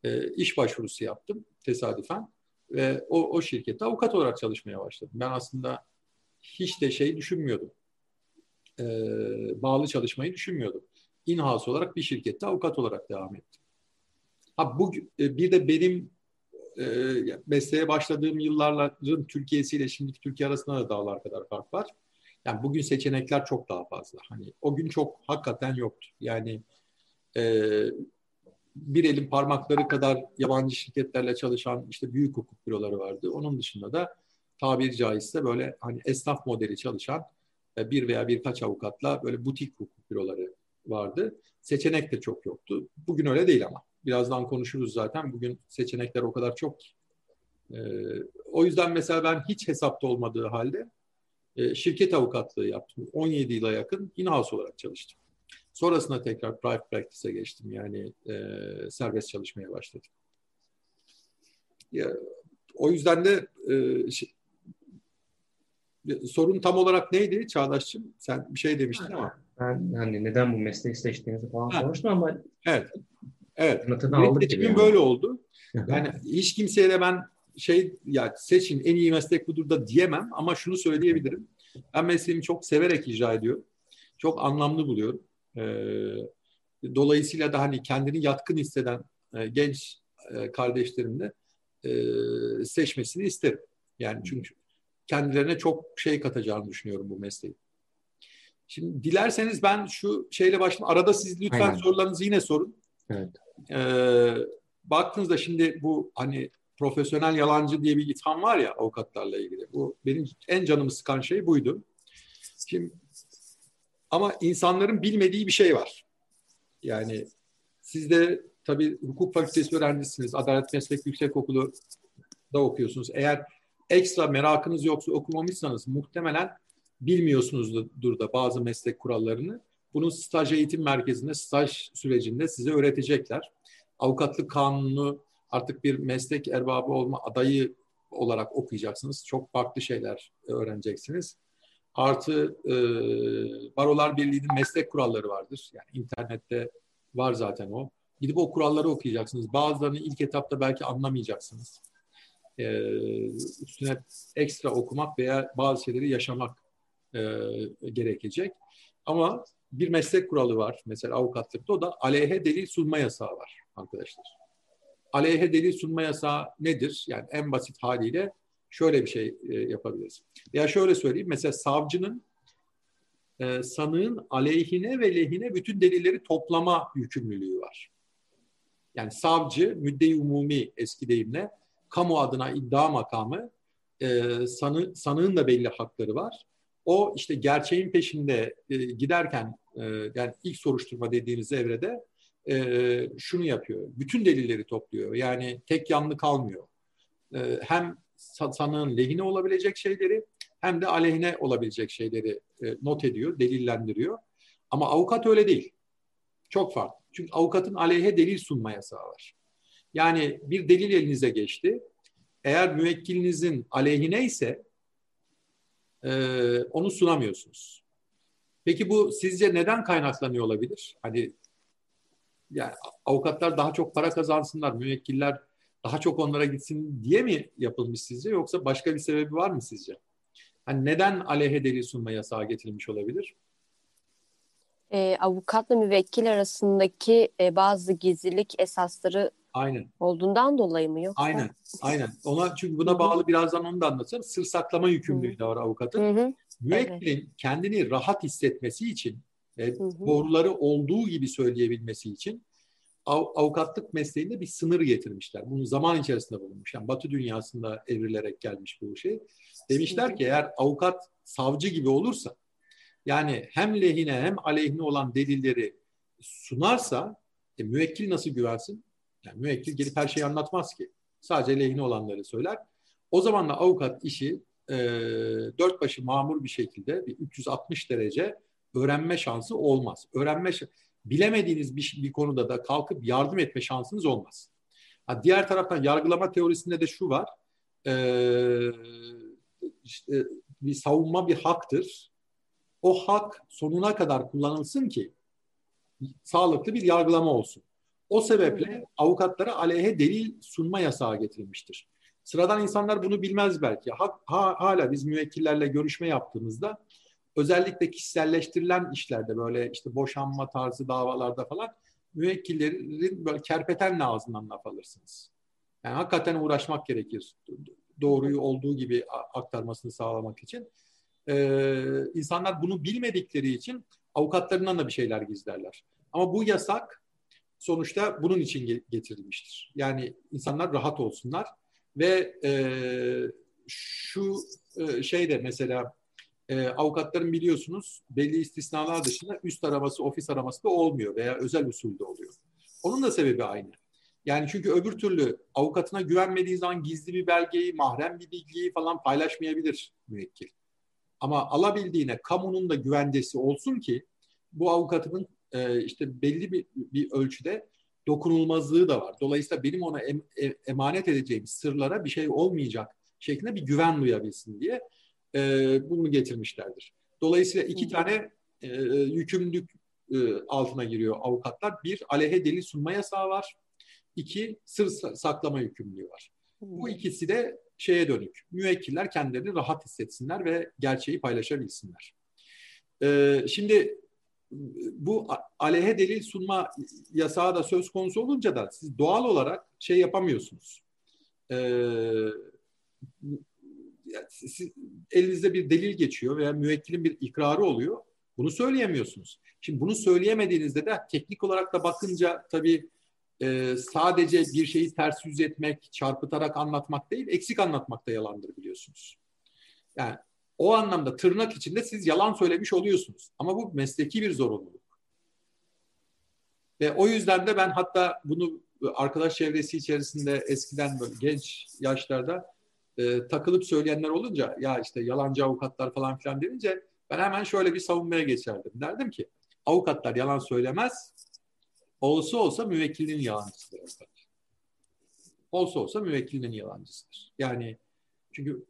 e, iş başvurusu yaptım tesadüfen ve o, o şirkette avukat olarak çalışmaya başladım. Ben aslında hiç de şey düşünmüyordum. E, bağlı çalışmayı düşünmüyordum. In-house olarak bir şirkette avukat olarak devam ettim. Ha bu e, bir de benim e, mesleğe başladığım yılların Türkiye'siyle şimdiki Türkiye arasında da dağlar kadar fark var. Yani bugün seçenekler çok daha fazla. Hani o gün çok hakikaten yoktu. Yani e, bir elin parmakları kadar yabancı şirketlerle çalışan işte büyük hukuk büroları vardı. Onun dışında da tabiri caizse böyle hani esnaf modeli çalışan bir veya birkaç avukatla böyle butik hukuk büroları vardı. Seçenek de çok yoktu. Bugün öyle değil ama. Birazdan konuşuruz zaten. Bugün seçenekler o kadar çok ki. Ee, o yüzden mesela ben hiç hesapta olmadığı halde e, şirket avukatlığı yaptım. 17 yıla yakın in-house olarak çalıştım. Sonrasında tekrar private practice'e geçtim. Yani e, serbest çalışmaya başladım. Ya, o yüzden de e, sorun tam olarak neydi Çağdaş'cığım? Sen bir şey demiştin ama. Ben hani neden bu mesleği seçtiğinizi falan ha. konuştum ama evet. Evet. Benim yani. böyle oldu. Yani hiç kimseye de ben şey ya seçin en iyi meslek budur da diyemem ama şunu söyleyebilirim. Ben mesleğimi çok severek icra ediyorum. Çok anlamlı buluyorum. Ee, dolayısıyla da hani kendini yatkın hisseden e, genç e, kardeşlerimle e, seçmesini isterim. Yani çünkü kendilerine çok şey katacağını düşünüyorum bu mesleği. Şimdi dilerseniz ben şu şeyle başlayayım. Arada siz lütfen Aynen. sorularınızı yine sorun. Evet. Ee, baktığınızda şimdi bu hani profesyonel yalancı diye bir itham var ya avukatlarla ilgili. Bu benim en canımı sıkan şey buydu. Şimdi ama insanların bilmediği bir şey var. Yani siz de tabii hukuk fakültesi öğrencisiniz. Adalet Meslek Yüksekokulu da okuyorsunuz. Eğer ekstra merakınız yoksa okumamışsanız muhtemelen bilmiyorsunuzdur da bazı meslek kurallarını. Bunu staj eğitim merkezinde, staj sürecinde size öğretecekler. Avukatlık kanunu artık bir meslek erbabı olma adayı olarak okuyacaksınız. Çok farklı şeyler öğreneceksiniz. Artı e, Barolar Birliği'nin meslek kuralları vardır. Yani internette var zaten o. Gidip o kuralları okuyacaksınız. Bazılarını ilk etapta belki anlamayacaksınız. E, üstüne ekstra okumak veya bazı şeyleri yaşamak e, gerekecek. Ama bir meslek kuralı var. Mesela avukatlıkta o da aleyhe delil sunma yasağı var arkadaşlar. Aleyhe delil sunma yasağı nedir? Yani en basit haliyle şöyle bir şey e, yapabiliriz. Ya şöyle söyleyeyim. Mesela savcının e, sanığın aleyhine ve lehine bütün delilleri toplama yükümlülüğü var. Yani savcı, müdde umumi eski deyimle kamu adına iddia makamı e, sanı, sanığın da belli hakları var. O işte gerçeğin peşinde e, giderken e, yani ilk soruşturma dediğiniz evrede e, şunu yapıyor. Bütün delilleri topluyor. Yani tek yanlı kalmıyor. E, hem sanığın lehine olabilecek şeyleri hem de aleyhine olabilecek şeyleri e, not ediyor, delillendiriyor. Ama avukat öyle değil. Çok farklı. Çünkü avukatın aleyhe delil sunma yasağı var. Yani bir delil elinize geçti. Eğer müvekkilinizin aleyhine ise e, onu sunamıyorsunuz. Peki bu sizce neden kaynaklanıyor olabilir? Hani yani avukatlar daha çok para kazansınlar, müvekkiller daha çok onlara gitsin diye mi yapılmış sizce yoksa başka bir sebebi var mı sizce? Hani neden aleyhe delil sunma yasağı getirilmiş olabilir? E, avukatla müvekkil arasındaki e, bazı gizlilik esasları Aynen. olduğundan dolayı mı yoksa? Aynen. Aynen. Ona çünkü buna bağlı birazdan onu da anlatacağım. Sır saklama yükümlülüğü de var avukatın. Hı hı. Müvekkilin evet. kendini rahat hissetmesi için ve hı hı. doğruları olduğu gibi söyleyebilmesi için av, avukatlık mesleğinde bir sınır getirmişler. Bunu zaman içerisinde bulunmuş. Yani Batı dünyasında evrilerek gelmiş bu şey. Demişler ki eğer avukat savcı gibi olursa yani hem lehine hem aleyhine olan delilleri sunarsa e, müvekkil nasıl güvensin? Yani müvekkil gelip her şeyi anlatmaz ki. Sadece lehine olanları söyler. O zaman da avukat işi e, dört başı mamur bir şekilde bir 360 derece öğrenme şansı olmaz. Öğrenme bilemediğiniz bir, bir konuda da kalkıp yardım etme şansınız olmaz. Ha, diğer taraftan yargılama teorisinde de şu var. E, işte bir savunma bir haktır. O hak sonuna kadar kullanılsın ki sağlıklı bir yargılama olsun. O sebeple avukatlara aleyhe delil sunma yasağı getirilmiştir. Sıradan insanlar bunu bilmez belki. Ha, ha, hala biz müvekkillerle görüşme yaptığımızda özellikle kişiselleştirilen işlerde böyle işte boşanma tarzı davalarda falan müvekkillerin böyle kerpetenle ağzından laf alırsınız. Yani hakikaten uğraşmak gerekir. Doğruyu olduğu gibi aktarmasını sağlamak için. Ee, insanlar bunu bilmedikleri için avukatlarından da bir şeyler gizlerler. Ama bu yasak sonuçta bunun için getirilmiştir. Yani insanlar rahat olsunlar ve e, şu e, şeyde mesela e, avukatların biliyorsunuz belli istisnalar dışında üst araması, ofis araması da olmuyor veya özel usulde oluyor. Onun da sebebi aynı. Yani çünkü öbür türlü avukatına güvenmediği zaman gizli bir belgeyi, mahrem bir bilgiyi falan paylaşmayabilir müvekkil. Ama alabildiğine kamunun da güvencesi olsun ki bu avukatının e, işte belli bir, bir ölçüde dokunulmazlığı da var. Dolayısıyla benim ona em, e, emanet edeceğim sırlara bir şey olmayacak şeklinde bir güven duyabilsin diye e, bunu getirmişlerdir. Dolayısıyla iki tane e, yükümlülük e, altına giriyor avukatlar. Bir, aleyhe delil sunma yasağı var. İki, sır saklama yükümlülüğü var. Bu ikisi de şeye dönük. Müvekkiller kendilerini rahat hissetsinler ve gerçeği paylaşabilsinler. Ee, şimdi bu aleyhe delil sunma yasağı da söz konusu olunca da siz doğal olarak şey yapamıyorsunuz. Ee, siz, elinizde bir delil geçiyor veya müvekkilin bir ikrarı oluyor. Bunu söyleyemiyorsunuz. Şimdi bunu söyleyemediğinizde de teknik olarak da bakınca tabii e, sadece bir şeyi ters yüz etmek, çarpıtarak anlatmak değil, eksik anlatmak da yalandır biliyorsunuz. Yani o anlamda tırnak içinde siz yalan söylemiş oluyorsunuz. Ama bu mesleki bir zorunluluk. Ve o yüzden de ben hatta bunu arkadaş çevresi içerisinde eskiden böyle genç yaşlarda e, takılıp söyleyenler olunca ya işte yalancı avukatlar falan filan denince ben hemen şöyle bir savunmaya geçerdim. Derdim ki avukatlar yalan söylemez. Olsa olsa müvekkilinin yalancısıdır. Olsa olsa müvekkilinin yalancısıdır. Yani çünkü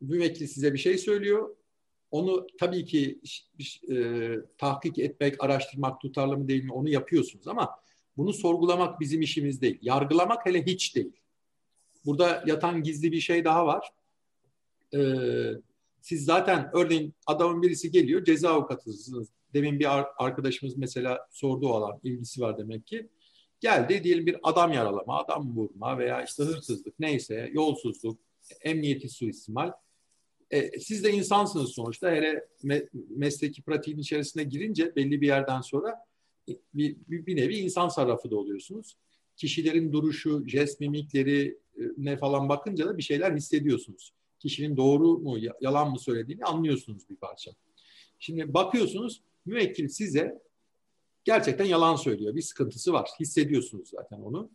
müvekkil size bir şey söylüyor. Onu tabii ki e, tahkik etmek, araştırmak tutarlı mı değil mi onu yapıyorsunuz ama bunu sorgulamak bizim işimiz değil. Yargılamak hele hiç değil. Burada yatan gizli bir şey daha var. Ee, siz zaten örneğin adamın birisi geliyor ceza avukatısınız. Demin bir arkadaşımız mesela sordu olan ilgisi var demek ki. Geldi diyelim bir adam yaralama, adam vurma veya işte hırsızlık neyse yolsuzluk, emniyeti suistimal. E, siz de insansınız sonuçta. Hele me, mesleki pratiğin içerisine girince belli bir yerden sonra bir, bir, bir nevi insan sarrafı da oluyorsunuz. Kişilerin duruşu, jest mimikleri e, ne falan bakınca da bir şeyler hissediyorsunuz. Kişinin doğru mu, yalan mı söylediğini anlıyorsunuz bir parça. Şimdi bakıyorsunuz müvekkil size gerçekten yalan söylüyor. Bir sıkıntısı var. Hissediyorsunuz zaten onu.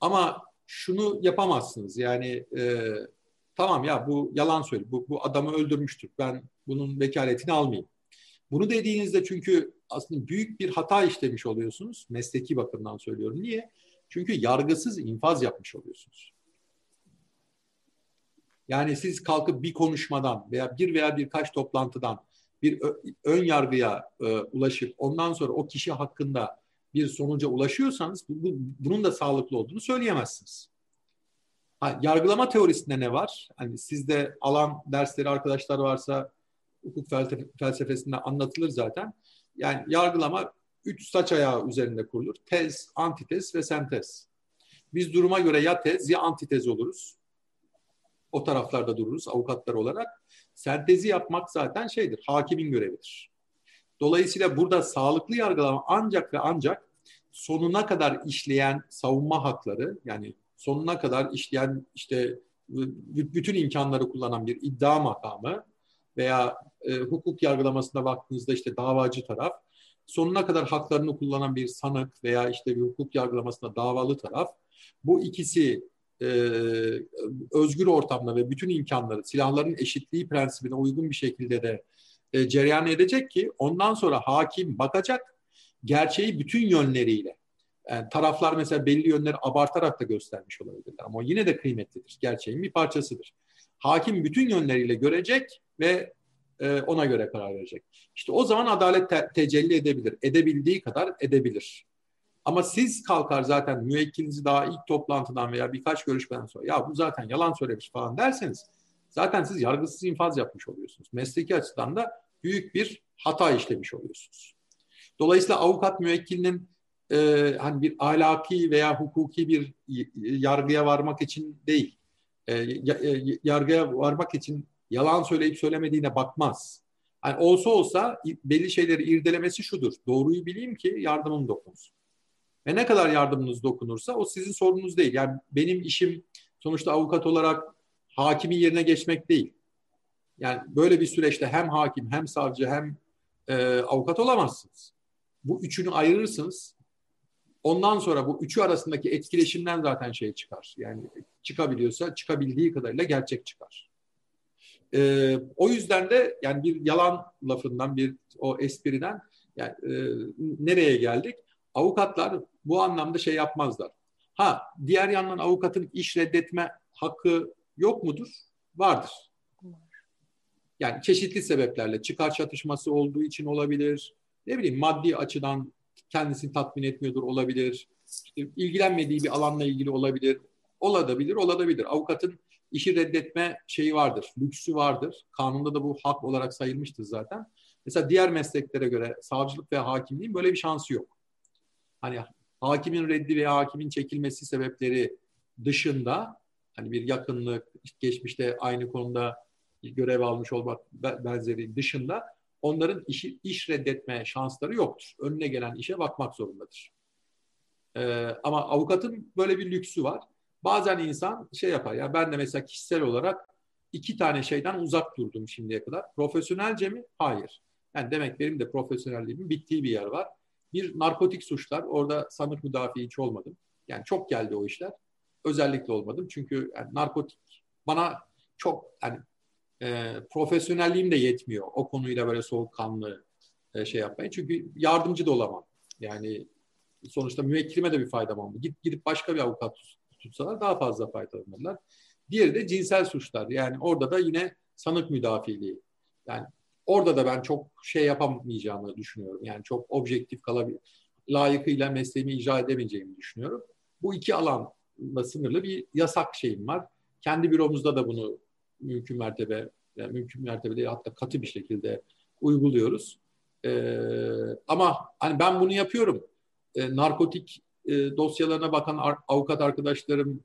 Ama şunu yapamazsınız. Yani e, tamam ya bu yalan söylüyor. Bu, bu adamı öldürmüştür. Ben bunun vekaletini almayayım. Bunu dediğinizde çünkü aslında büyük bir hata işlemiş oluyorsunuz. Mesleki bakımdan söylüyorum. Niye? Çünkü yargısız infaz yapmış oluyorsunuz. Yani siz kalkıp bir konuşmadan veya bir veya birkaç toplantıdan bir ön yargıya e, ulaşıp ondan sonra o kişi hakkında bir sonuca ulaşıyorsanız bu, bunun da sağlıklı olduğunu söyleyemezsiniz. Ha, yargılama teorisinde ne var? Hani sizde alan dersleri arkadaşlar varsa hukuk felsefesinde anlatılır zaten. Yani yargılama üç saç ayağı üzerinde kurulur. Tez, antitez ve sentez. Biz duruma göre ya tez ya antitez oluruz. O taraflarda dururuz avukatlar olarak. Sentezi yapmak zaten şeydir, hakimin görevidir. Dolayısıyla burada sağlıklı yargılama ancak ve ancak sonuna kadar işleyen savunma hakları yani sonuna kadar işleyen işte bütün imkanları kullanan bir iddia makamı veya e, hukuk yargılamasına baktığınızda işte davacı taraf sonuna kadar haklarını kullanan bir sanık veya işte bir hukuk yargılamasında davalı taraf bu ikisi e, özgür ortamda ve bütün imkanları silahların eşitliği prensibine uygun bir şekilde de e, cereyan edecek ki ondan sonra hakim bakacak gerçeği bütün yönleriyle. Yani taraflar mesela belli yönleri abartarak da göstermiş olabilirler ama yine de kıymetlidir. Gerçeğin bir parçasıdır. Hakim bütün yönleriyle görecek ve e, ona göre karar verecek. İşte o zaman adalet te- tecelli edebilir. Edebildiği kadar edebilir. Ama siz kalkar zaten müvekkilinizi daha ilk toplantıdan veya birkaç görüşmeden sonra ya bu zaten yalan söylemiş falan derseniz zaten siz yargısız infaz yapmış oluyorsunuz. Mesleki açıdan da büyük bir hata işlemiş oluyorsunuz. Dolayısıyla avukat müvekkilinin e, hani bir ahlaki veya hukuki bir yargıya varmak için değil, e, e, yargıya varmak için yalan söyleyip söylemediğine bakmaz. Yani olsa olsa belli şeyleri irdelemesi şudur. Doğruyu bileyim ki yardımım dokunsun. Ve ne kadar yardımınız dokunursa o sizin sorununuz değil. Yani benim işim sonuçta avukat olarak hakimin yerine geçmek değil. Yani böyle bir süreçte hem hakim hem savcı hem e, avukat olamazsınız. Bu üçünü ayırırsınız. Ondan sonra bu üçü arasındaki etkileşimden zaten şey çıkar. Yani çıkabiliyorsa çıkabildiği kadarıyla gerçek çıkar. Ee, o yüzden de yani bir yalan lafından bir o espriden yani e, nereye geldik? Avukatlar bu anlamda şey yapmazlar. Ha diğer yandan avukatın iş reddetme hakkı yok mudur? Vardır. Yani çeşitli sebeplerle çıkar çatışması olduğu için olabilir. Ne bileyim maddi açıdan kendisini tatmin etmiyordur olabilir. İşte ilgilenmediği bir alanla ilgili olabilir. Olabilir, olabilir. Avukatın işi reddetme şeyi vardır, lüksü vardır. Kanunda da bu hak olarak sayılmıştır zaten. Mesela diğer mesleklere göre savcılık ve hakimliğin böyle bir şansı yok. Hani hakimin reddi veya hakimin çekilmesi sebepleri dışında hani bir yakınlık, geçmişte aynı konuda görev almış olmak benzeri dışında onların işi, iş reddetme şansları yoktur. Önüne gelen işe bakmak zorundadır. Ee, ama avukatın böyle bir lüksü var. Bazen insan şey yapar. Ya ben de mesela kişisel olarak iki tane şeyden uzak durdum şimdiye kadar. Profesyonelce mi? Hayır. Yani demek benim de profesyonelliğimin bittiği bir yer var. Bir narkotik suçlar. Orada sanık müdafi hiç olmadım. Yani çok geldi o işler. Özellikle olmadım. Çünkü yani narkotik bana çok yani e, profesyonelliğim de yetmiyor. O konuyla böyle soğukkanlı e, şey yapmaya. Çünkü yardımcı da olamam. Yani sonuçta müvekkilime de bir faydam olmadı. Git gidip başka bir avukat tutsalar daha fazla faydalanırlar. Diğeri de cinsel suçlar. Yani orada da yine sanık müdafiliği. Yani orada da ben çok şey yapamayacağımı düşünüyorum. Yani çok objektif kalabilir. Layıkıyla mesleğimi icra edemeyeceğimi düşünüyorum. Bu iki alanla sınırlı bir yasak şeyim var. Kendi büromuzda da bunu mümkün mertebe yani mümkün mertebe değil hatta katı bir şekilde uyguluyoruz. Ee, ama hani ben bunu yapıyorum. Ee, narkotik e, dosyalarına bakan ar- avukat arkadaşlarım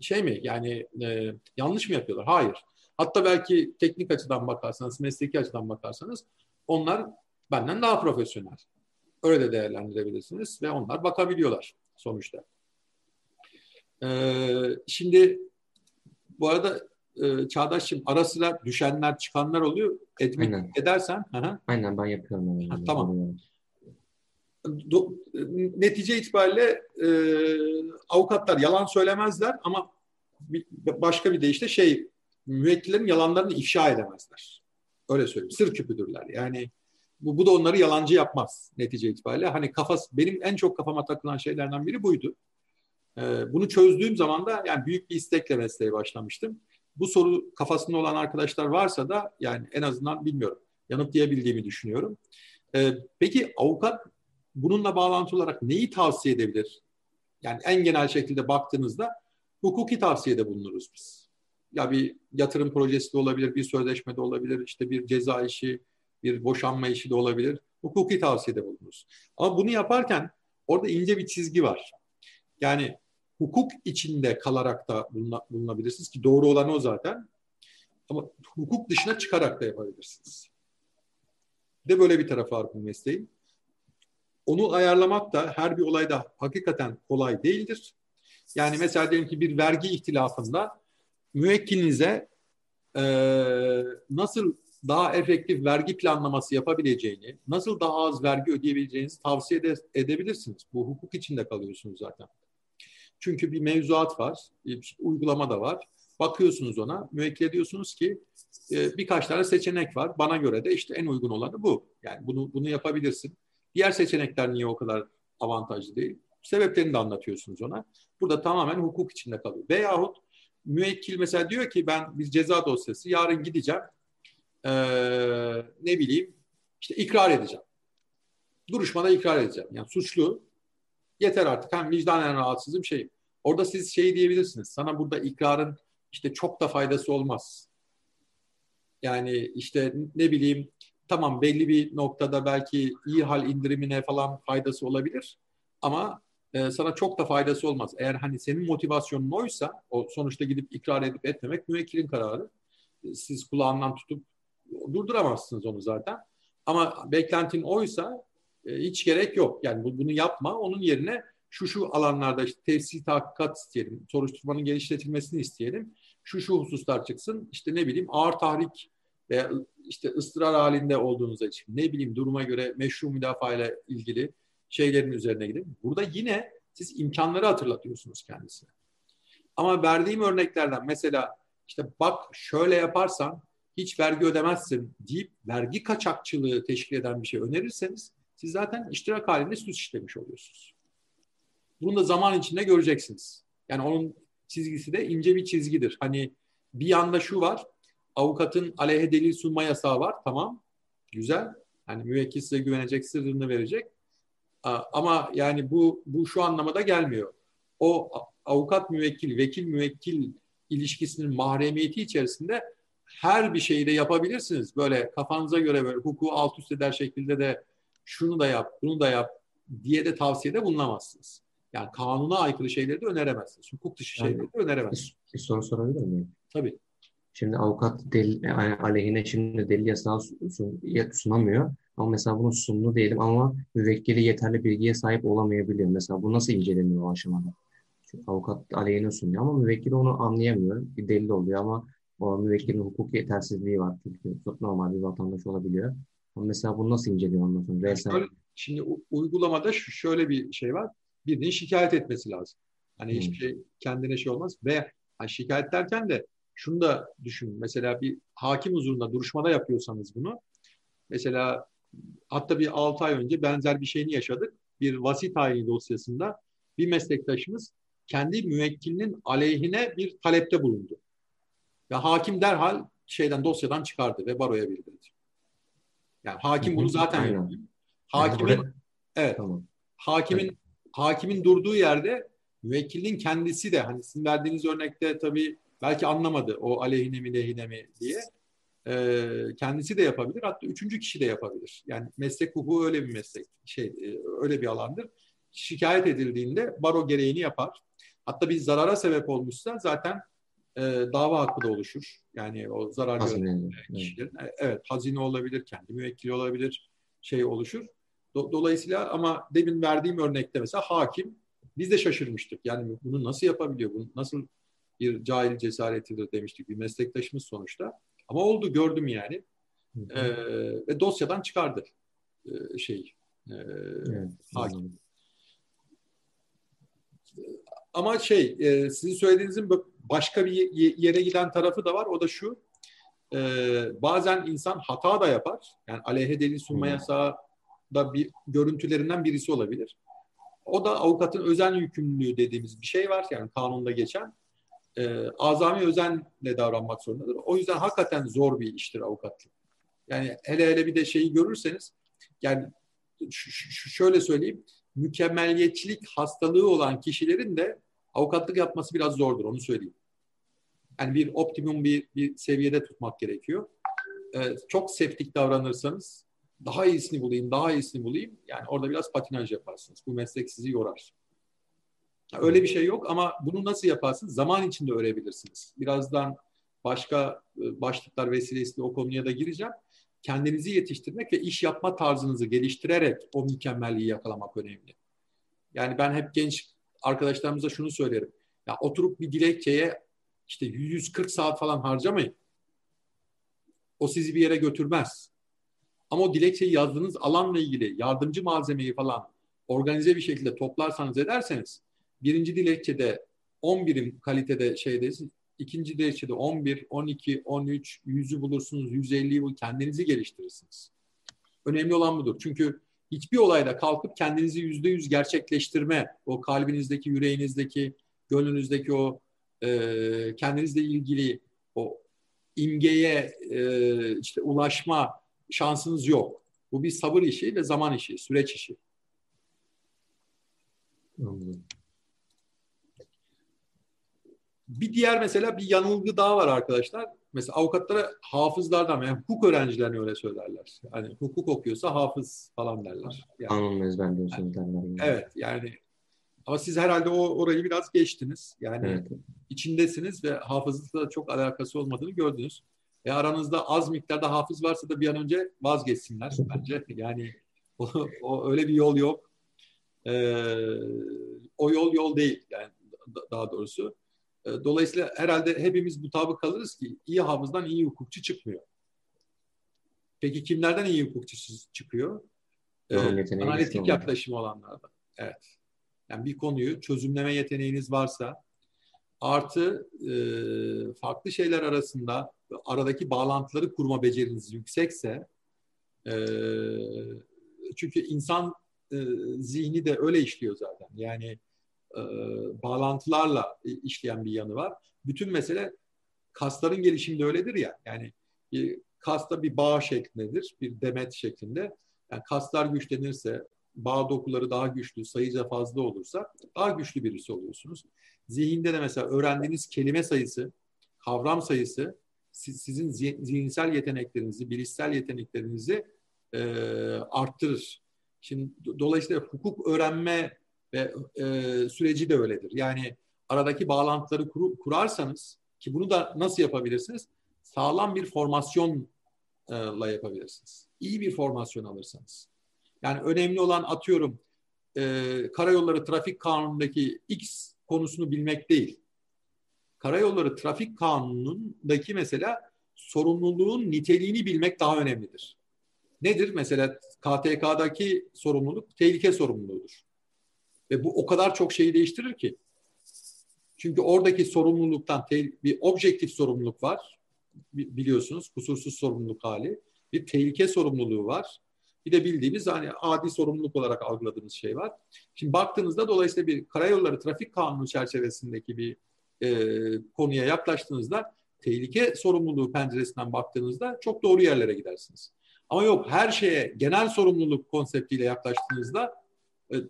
şey mi yani e, yanlış mı yapıyorlar? Hayır. Hatta belki teknik açıdan bakarsanız, mesleki açıdan bakarsanız onlar benden daha profesyonel. Öyle de değerlendirebilirsiniz ve onlar bakabiliyorlar sonuçta. Ee, şimdi bu arada e, Çağdaş'cığım ara sıra düşenler çıkanlar oluyor. Etmek Aynen. edersen. Hı Aynen ben yapıyorum. Ha, tamam do, netice itibariyle e, avukatlar yalan söylemezler ama bir, başka bir deyişle şey müvekkillerin yalanlarını ifşa edemezler. Öyle söyleyeyim. Sır küpüdürler. Yani bu, bu da onları yalancı yapmaz netice itibariyle. Hani kafası benim en çok kafama takılan şeylerden biri buydu. Ee, bunu çözdüğüm zaman da yani büyük bir istekle mesleğe başlamıştım. Bu soru kafasında olan arkadaşlar varsa da yani en azından bilmiyorum. Yanıtlayabildiğimi düşünüyorum. Ee, peki avukat bununla bağlantı olarak neyi tavsiye edebilir? Yani en genel şekilde baktığınızda hukuki tavsiyede bulunuruz biz. Ya bir yatırım projesi de olabilir, bir sözleşme de olabilir, işte bir ceza işi, bir boşanma işi de olabilir. Hukuki tavsiyede bulunuruz. Ama bunu yaparken orada ince bir çizgi var. Yani hukuk içinde kalarak da bulunabilirsiniz ki doğru olan o zaten. Ama hukuk dışına çıkarak da yapabilirsiniz. De böyle bir tarafı var bu mesleğin onu ayarlamak da her bir olayda hakikaten kolay değildir. Yani mesela diyelim ki bir vergi ihtilafında müvekkilinize e, nasıl daha efektif vergi planlaması yapabileceğini, nasıl daha az vergi ödeyebileceğinizi tavsiye ede, edebilirsiniz. Bu hukuk içinde kalıyorsunuz zaten. Çünkü bir mevzuat var, bir uygulama da var. Bakıyorsunuz ona, müvekkil diyorsunuz ki e, birkaç tane seçenek var. Bana göre de işte en uygun olanı bu. Yani bunu bunu yapabilirsin. Diğer seçenekler niye o kadar avantajlı değil? Sebeplerini de anlatıyorsunuz ona. Burada tamamen hukuk içinde kalıyor. Veyahut müvekkil mesela diyor ki ben bir ceza dosyası yarın gideceğim ee, ne bileyim işte ikrar edeceğim. Duruşmada ikrar edeceğim. Yani suçlu yeter artık hem vicdanen rahatsızım şey. Orada siz şey diyebilirsiniz. Sana burada ikrarın işte çok da faydası olmaz. Yani işte ne bileyim tamam belli bir noktada belki iyi hal indirimine falan faydası olabilir. Ama e, sana çok da faydası olmaz. Eğer hani senin motivasyonun oysa o sonuçta gidip ikrar edip etmemek müvekkilin kararı. Siz kulağından tutup durduramazsınız onu zaten. Ama beklentin oysa e, hiç gerek yok. Yani bunu yapma. Onun yerine şu şu alanlarda işte tefsir tahkikat isteyelim. Soruşturmanın geliştirilmesini isteyelim. Şu şu hususlar çıksın. İşte ne bileyim ağır tahrik veya işte ıstırar halinde olduğunuz için ne bileyim duruma göre meşru müdafaa ile ilgili şeylerin üzerine gidin. Burada yine siz imkanları hatırlatıyorsunuz kendisine. Ama verdiğim örneklerden mesela işte bak şöyle yaparsan hiç vergi ödemezsin deyip vergi kaçakçılığı teşkil eden bir şey önerirseniz siz zaten iştirak halinde suç işlemiş oluyorsunuz. Bunu da zaman içinde göreceksiniz. Yani onun çizgisi de ince bir çizgidir. Hani bir yanda şu var, avukatın aleyhe delil sunma yasağı var, tamam, güzel. Hani müvekkil size güvenecek, sırrını verecek. Ama yani bu bu şu anlamada gelmiyor. O avukat müvekkil, vekil müvekkil ilişkisinin mahremiyeti içerisinde her bir şeyi de yapabilirsiniz. Böyle kafanıza göre böyle hukuku alt üst eder şekilde de şunu da yap, bunu da yap diye de tavsiyede bulunamazsınız. Yani kanuna aykırı şeyleri de öneremezsiniz. Hukuk dışı şeyleri de öneremezsiniz. Bir, bir soru sorabilir miyim? Tabii. Şimdi avukat delil, yani aleyhine şimdi delil yasağı sunamıyor. Ama mesela bunu sundu diyelim ama müvekkili yeterli bilgiye sahip olamayabiliyor. Mesela bu nasıl inceleniyor o aşamada? Çünkü avukat aleyhine sunuyor ama müvekkil onu anlayamıyor. Bir delil oluyor ama o müvekkilin hukuk yetersizliği var çünkü normal bir vatandaş olabiliyor. Mesela bunu nasıl inceliyor ondan sonra? Resmen... Şimdi uygulamada şöyle bir şey var. Birinin şikayet etmesi lazım. Hani hmm. hiçbir şey kendine şey olmaz ve hani şikayet derken de şunu da düşünün. Mesela bir hakim huzurunda duruşmada yapıyorsanız bunu mesela hatta bir 6 ay önce benzer bir şeyini yaşadık. Bir vasi tayini dosyasında bir meslektaşımız kendi müvekkilinin aleyhine bir talepte bulundu. Ve hakim derhal şeyden dosyadan çıkardı ve baroya bildirdi. Yani hakim bunu zaten yapıyor. Hakimin evet. Tamam. Hakimin evet. hakimin durduğu yerde müvekkilin kendisi de hani sizin verdiğiniz örnekte tabii belki anlamadı o aleyhine mi lehine mi diye. Ee, kendisi de yapabilir. Hatta üçüncü kişi de yapabilir. Yani meslek hukuku öyle bir meslek, şey e, öyle bir alandır. Şikayet edildiğinde baro gereğini yapar. Hatta bir zarara sebep olmuşsa zaten e, dava hakkı da oluşur. Yani o zarar gören kişilerin. Evet. evet, hazine olabilir, kendi müvekkili olabilir, şey oluşur. Do- dolayısıyla ama demin verdiğim örnekte mesela hakim biz de şaşırmıştık. Yani bunu nasıl yapabiliyor? Bunu nasıl bir cahil cesaretidir demiştik bir meslektaşımız sonuçta. Ama oldu gördüm yani. Ee, ve dosyadan çıkardı ee, şey e, evet, hakim. Ama şey e, sizin söylediğinizin başka bir yere giden tarafı da var. O da şu. E, bazen insan hata da yapar. Yani aleyhe delil sunma yasağı da bir görüntülerinden birisi olabilir. O da avukatın özen yükümlülüğü dediğimiz bir şey var. Yani kanunda geçen. E, azami özenle davranmak zorundadır. O yüzden hakikaten zor bir iştir avukatlık. Yani hele hele bir de şeyi görürseniz yani şöyle söyleyeyim mükemmeliyetçilik hastalığı olan kişilerin de avukatlık yapması biraz zordur onu söyleyeyim. Yani bir optimum bir, bir seviyede tutmak gerekiyor. Ee, çok seftik davranırsanız daha iyisini bulayım, daha iyisini bulayım. Yani orada biraz patinaj yaparsınız. Bu meslek sizi yorar. Öyle bir şey yok ama bunu nasıl yaparsınız? Zaman içinde öğrenebilirsiniz. Birazdan başka e, başlıklar vesilesiyle o konuya da gireceğim. Kendinizi yetiştirmek ve iş yapma tarzınızı geliştirerek o mükemmelliği yakalamak önemli. Yani ben hep genç arkadaşlarımıza şunu söylerim. Ya oturup bir dilekçeye işte 140 saat falan harcamayın. O sizi bir yere götürmez. Ama o dilekçeyi yazdığınız alanla ilgili yardımcı malzemeyi falan organize bir şekilde toplarsanız ederseniz birinci dilekçede 10 birim kalitede şeydeyiz. İkinci dilekçede 11, 12, 13, 100'ü bulursunuz, 150'yi bul, kendinizi geliştirirsiniz. Önemli olan budur. Çünkü hiçbir olayda kalkıp kendinizi yüzde yüz gerçekleştirme, o kalbinizdeki, yüreğinizdeki, gönlünüzdeki o e, kendinizle ilgili o imgeye e, işte ulaşma şansınız yok. Bu bir sabır işi ve zaman işi, süreç işi. Bir diğer mesela bir yanılgı daha var arkadaşlar. Mesela avukatlara hafızlardan yani hukuk öğrencilerine öyle söylerler. Hani hukuk okuyorsa hafız falan derler. Yani, Kanun ezberliyorsunuz derler. Evet yani ama siz herhalde o orayı biraz geçtiniz. Yani evet. içindesiniz ve hafızlıkla çok alakası olmadığını gördünüz. E aranızda az miktarda hafız varsa da bir an önce vazgeçsinler bence. Yani o, o öyle bir yol yok. Ee, o yol yol değil yani daha doğrusu. Ee, dolayısıyla herhalde hepimiz mutabık kalırız ki iyi hafızdan iyi hukukçu çıkmıyor. Peki kimlerden iyi hukukçu çıkıyor? Ee, analitik yaklaşımı olanlardan. Evet. Yani bir konuyu çözümleme yeteneğiniz varsa artı e, farklı şeyler arasında aradaki bağlantıları kurma beceriniz yüksekse e, çünkü insan e, zihni de öyle işliyor zaten. Yani e, bağlantılarla işleyen bir yanı var. Bütün mesele kasların gelişiminde öyledir ya. Yani bir kasta bir bağ şeklindedir, bir demet şeklinde. Yani kaslar güçlenirse, bağ dokuları daha güçlü, sayıca fazla olursa daha güçlü birisi oluyorsunuz. Zihinde de mesela öğrendiğiniz kelime sayısı, kavram sayısı sizin zihinsel yeteneklerinizi, bilişsel yeteneklerinizi e, arttırır. Şimdi dolayısıyla hukuk öğrenme ve e, süreci de öyledir. Yani aradaki bağlantıları kur, kurarsanız ki bunu da nasıl yapabilirsiniz? Sağlam bir formasyonla yapabilirsiniz. İyi bir formasyon alırsanız. Yani önemli olan atıyorum e, karayolları trafik kanunundaki X konusunu bilmek değil. Karayolları trafik kanunundaki mesela sorumluluğun niteliğini bilmek daha önemlidir. Nedir? Mesela KTK'daki sorumluluk tehlike sorumluluğudur. Ve bu o kadar çok şeyi değiştirir ki. Çünkü oradaki sorumluluktan bir objektif sorumluluk var. Biliyorsunuz kusursuz sorumluluk hali. Bir tehlike sorumluluğu var. Bir de bildiğimiz hani adi sorumluluk olarak algıladığımız şey var. Şimdi baktığınızda dolayısıyla bir karayolları trafik kanunu çerçevesindeki bir e, konuya yaklaştığınızda tehlike sorumluluğu penceresinden baktığınızda çok doğru yerlere gidersiniz. Ama yok her şeye genel sorumluluk konseptiyle yaklaştığınızda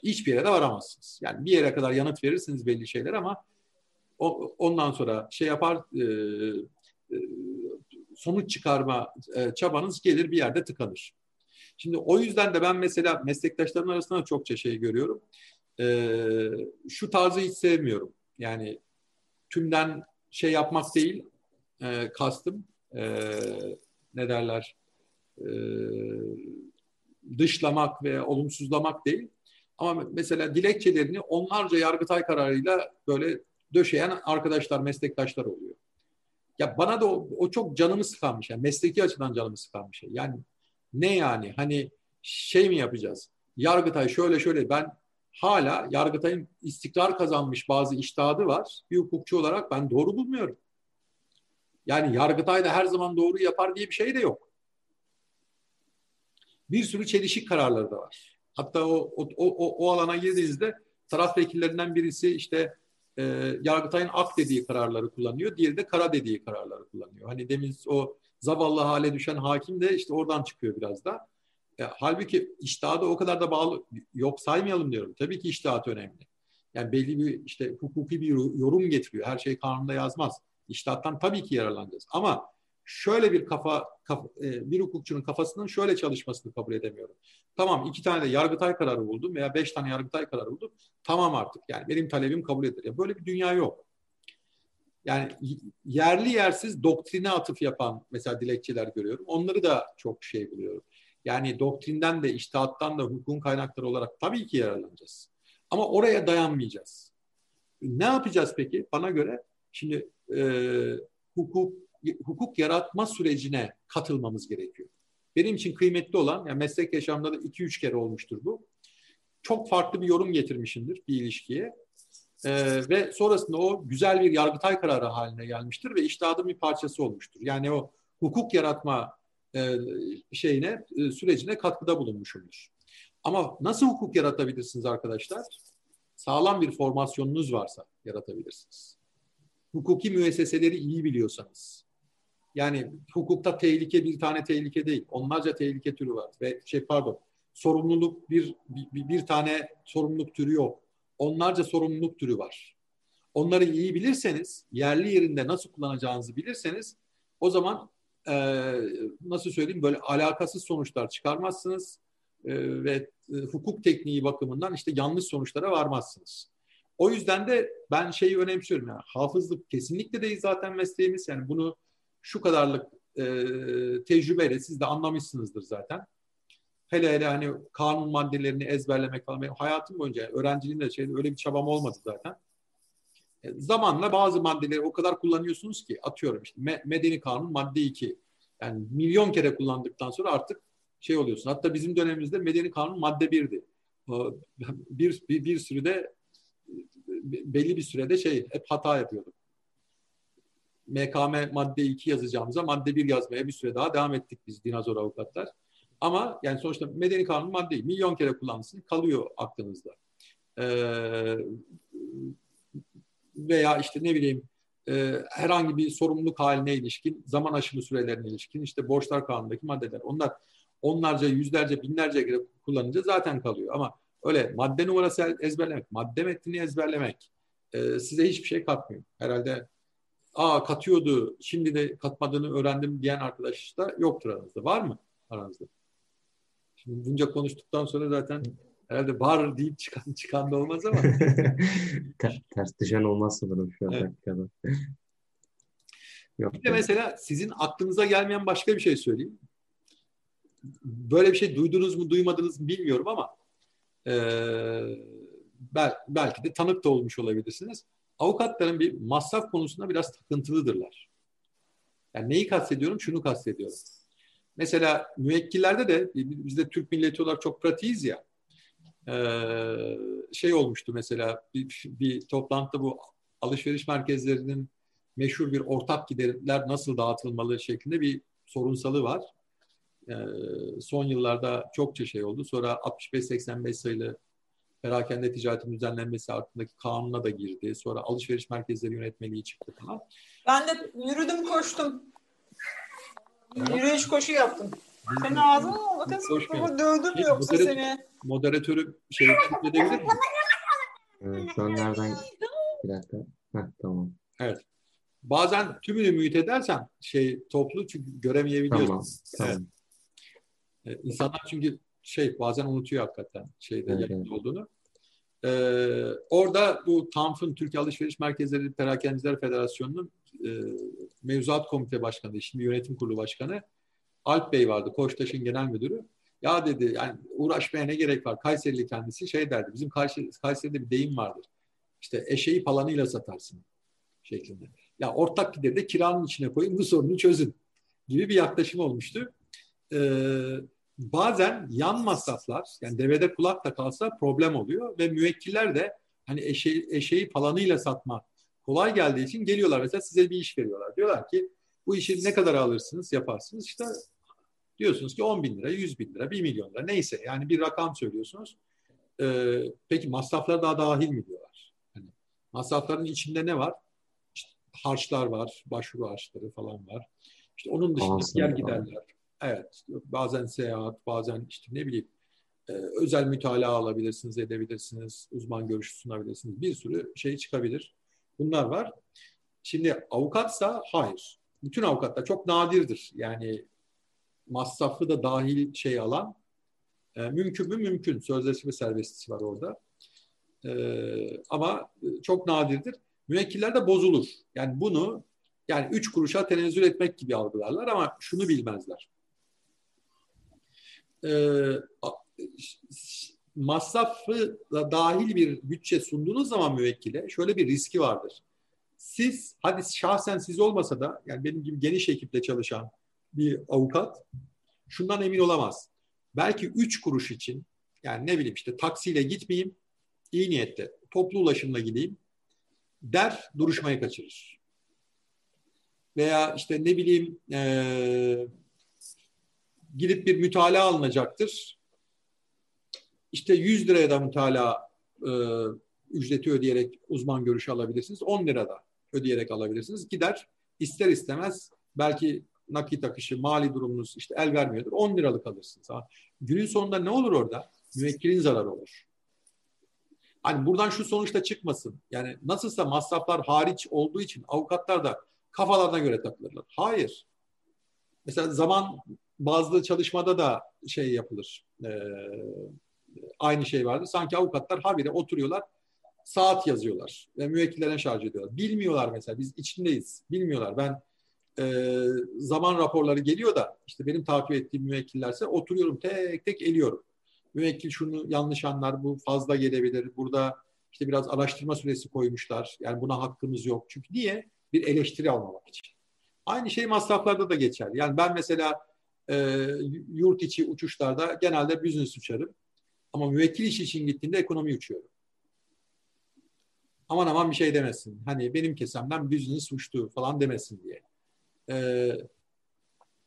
hiçbir yere de varamazsınız. Yani bir yere kadar yanıt verirsiniz belli şeyler ama o, ondan sonra şey yapar e, e, sonuç çıkarma e, çabanız gelir bir yerde tıkanır. Şimdi o yüzden de ben mesela meslektaşlarım arasında çokça şey görüyorum. Ee, şu tarzı hiç sevmiyorum. Yani tümden şey yapmak değil, e, kastım e, ne derler e, dışlamak ve olumsuzlamak değil. Ama mesela dilekçelerini onlarca yargıtay kararıyla böyle döşeyen arkadaşlar, meslektaşlar oluyor. Ya bana da o, o çok canımı sıkan bir şey. Mesleki açıdan canımı sıkan bir şey. Yani ne yani? Hani şey mi yapacağız? Yargıtay şöyle şöyle ben hala Yargıtay'ın istikrar kazanmış bazı iştahadı var. Bir hukukçu olarak ben doğru bulmuyorum. Yani Yargıtay da her zaman doğru yapar diye bir şey de yok. Bir sürü çelişik kararları da var. Hatta o, o, o, o alana girdiğinizde taraf vekillerinden birisi işte e, Yargıtay'ın ak dediği kararları kullanıyor. Diğeri de kara dediği kararları kullanıyor. Hani demin o zavallı hale düşen hakim de işte oradan çıkıyor biraz da. E, halbuki iştahatı o kadar da bağlı yok saymayalım diyorum. Tabii ki iştahat önemli. Yani belli bir işte hukuki bir yorum getiriyor. Her şey kanunda yazmaz. İştahattan tabii ki yararlanacağız. Ama şöyle bir kafa, kafa e, bir hukukçunun kafasının şöyle çalışmasını kabul edemiyorum. Tamam iki tane de yargıtay kararı buldum veya beş tane yargıtay kararı buldum. Tamam artık yani benim talebim kabul edilir. Ya böyle bir dünya yok yani yerli yersiz doktrine atıf yapan mesela dilekçeler görüyorum. Onları da çok şey buluyorum. Yani doktrinden de iştahattan da hukukun kaynakları olarak tabii ki yararlanacağız. Ama oraya dayanmayacağız. Ne yapacağız peki? Bana göre şimdi e, hukuk hukuk yaratma sürecine katılmamız gerekiyor. Benim için kıymetli olan, yani meslek yaşamında da iki üç kere olmuştur bu. Çok farklı bir yorum getirmişimdir bir ilişkiye. Ee, ve sonrasında o güzel bir yargıtay kararı haline gelmiştir ve iştihadın bir parçası olmuştur. Yani o hukuk yaratma e, şeyine, e, sürecine katkıda bulunmuşumdur. Ama nasıl hukuk yaratabilirsiniz arkadaşlar? Sağlam bir formasyonunuz varsa yaratabilirsiniz. Hukuki müesseseleri iyi biliyorsanız. Yani hukukta tehlike bir tane tehlike değil. Onlarca tehlike türü var. Ve şey pardon sorumluluk bir, bir, bir tane sorumluluk türü yok. Onlarca sorumluluk türü var. Onları iyi bilirseniz, yerli yerinde nasıl kullanacağınızı bilirseniz o zaman e, nasıl söyleyeyim böyle alakasız sonuçlar çıkarmazsınız e, ve e, hukuk tekniği bakımından işte yanlış sonuçlara varmazsınız. O yüzden de ben şeyi önemsiyorum. Yani hafızlık kesinlikle değil zaten mesleğimiz. Yani bunu şu kadarlık e, tecrübeyle siz de anlamışsınızdır zaten. Hele hele hani kanun maddelerini ezberlemek falan. Benim hayatım boyunca yani öğrenciliğimde şeyde öyle bir çabam olmadı zaten. E, zamanla bazı maddeleri o kadar kullanıyorsunuz ki atıyorum işte me, medeni kanun madde 2. Yani milyon kere kullandıktan sonra artık şey oluyorsun. Hatta bizim dönemimizde medeni kanun madde 1'di. Bir, bir, bir sürede belli bir sürede şey hep hata yapıyorduk. MKM madde 2 yazacağımıza madde 1 yazmaya bir süre daha devam ettik biz dinozor avukatlar. Ama yani sonuçta medeni kanun maddeyi milyon kere kullanmışsın kalıyor aklınızda. Ee, veya işte ne bileyim e, herhangi bir sorumluluk haline ilişkin, zaman aşımı sürelerine ilişkin işte borçlar kanundaki maddeler. Onlar onlarca, yüzlerce, binlerce kere kullanınca zaten kalıyor. Ama öyle madde numarası ezberlemek, madde metnini ezberlemek e, size hiçbir şey katmıyor. Herhalde aa katıyordu, şimdi de katmadığını öğrendim diyen arkadaş da yoktur aranızda. Var mı aranızda? Şimdi bunca konuştuktan sonra zaten herhalde var deyip çıkan çıkan da olmaz ama. Ters düşen olmaz sanırım şu an evet. dakikada. Yok, bir de mesela sizin aklınıza gelmeyen başka bir şey söyleyeyim. Böyle bir şey duydunuz mu duymadınız mı bilmiyorum ama e, bel, belki de tanık da olmuş olabilirsiniz. Avukatların bir masraf konusunda biraz takıntılıdırlar. Yani neyi kastediyorum? Şunu kastediyorum. Mesela müvekkillerde de biz de Türk milleti olarak çok pratiğiz ya. Ee, şey olmuştu mesela bir, bir toplantıda bu alışveriş merkezlerinin meşhur bir ortak giderler nasıl dağıtılmalı şeklinde bir sorunsalı var. Ee, son yıllarda çokça şey oldu. Sonra 65-85 sayılı perakende ticaretin düzenlenmesi hakkındaki kanuna da girdi. Sonra alışveriş merkezleri yönetmeliği çıktı falan. Ben de yürüdüm koştum. Yürüyüş koşu yaptım. Senin ağzın mı kız? Ama dövdüm Hiç yoksa moderat- seni. Moderatörü şey edebilir mi? Evet, an nereden... Bir dakika. Heh, tamam. Evet. Bazen tümünü mühit edersen şey toplu çünkü göremeyebiliyorsun. Tamam. Tamam. Evet. Ee, İnsanlar çünkü şey bazen unutuyor hakikaten şeyde Evet, yayında olduğunu. Ee, orada bu TAMF'ın Türkiye Alışveriş Merkezleri Perakendiciler Federasyonu'nun e, mevzuat komite başkanı, şimdi yönetim kurulu başkanı Alp Bey vardı, Koçtaş'ın genel müdürü. Ya dedi yani uğraşmaya ne gerek var? Kayserili kendisi şey derdi. Bizim Kayseri'de bir deyim vardır. İşte eşeği palanıyla satarsın şeklinde. Ya ortak gideri de kiranın içine koyun bu sorunu çözün gibi bir yaklaşım olmuştu. Ee, bazen yan masraflar yani devede kulak da kalsa problem oluyor ve müvekkiller de hani eşeği, eşeği palanıyla satma kolay geldiği için geliyorlar mesela size bir iş veriyorlar. Diyorlar ki bu işi ne kadar alırsınız yaparsınız işte diyorsunuz ki 10 bin lira, 100 bin lira, 1 milyon lira neyse yani bir rakam söylüyorsunuz. Ee, peki masraflar daha dahil mi diyorlar? Yani masrafların içinde ne var? İşte harçlar var, başvuru harçları falan var. İşte onun dışında diğer giderler. Evet, bazen seyahat, bazen işte ne bileyim e, özel mütalaa alabilirsiniz, edebilirsiniz, uzman görüşü sunabilirsiniz. Bir sürü şey çıkabilir. Bunlar var. Şimdi avukatsa hayır. Bütün avukatlar çok nadirdir. Yani masrafı da dahil şey alan e, mümkün mü mümkün. Sözleşme serbestisi var orada. E, ama çok nadirdir. Müvekkiller de bozulur. Yani bunu yani üç kuruşa tenezzül etmek gibi algılarlar ama şunu bilmezler. E, masrafı da dahil bir bütçe sunduğunuz zaman müvekkile şöyle bir riski vardır. Siz, hadi şahsen siz olmasa da yani benim gibi geniş ekiple çalışan bir avukat şundan emin olamaz. Belki üç kuruş için yani ne bileyim işte taksiyle gitmeyeyim, iyi niyetle toplu ulaşımla gideyim. der duruşmayı kaçırır. Veya işte ne bileyim e, gidip bir mütalaa alınacaktır. İşte 100 liraya da mütalaa e, ücreti ödeyerek uzman görüşü alabilirsiniz. 10 lirada ödeyerek alabilirsiniz. Gider ister istemez belki nakit akışı, mali durumunuz işte el vermiyordur. 10 liralık alırsınız. Ha. Günün sonunda ne olur orada? Müvekkilin zararı olur. Hani buradan şu sonuçta çıkmasın. Yani nasılsa masraflar hariç olduğu için avukatlar da kafalarına göre takılırlar. Hayır. Mesela zaman bazı çalışmada da şey yapılır. E, aynı şey vardır. Sanki avukatlar habire oturuyorlar saat yazıyorlar ve müvekkillerine şarj ediyorlar. Bilmiyorlar mesela biz içindeyiz. Bilmiyorlar. Ben e, zaman raporları geliyor da işte benim takip ettiğim müvekkillerse oturuyorum tek tek eliyorum. Müvekkil şunu yanlış anlar, bu fazla gelebilir. Burada işte biraz araştırma süresi koymuşlar. Yani buna hakkımız yok. Çünkü niye? Bir eleştiri almamak için. Aynı şey masraflarda da geçer. Yani ben mesela e, yurt içi uçuşlarda genelde business uçarım. Ama müvekkil iş için gittiğinde ekonomi uçuyorum. Aman aman bir şey demesin. Hani benim kesemden business uçtu falan demesin diye. Ee,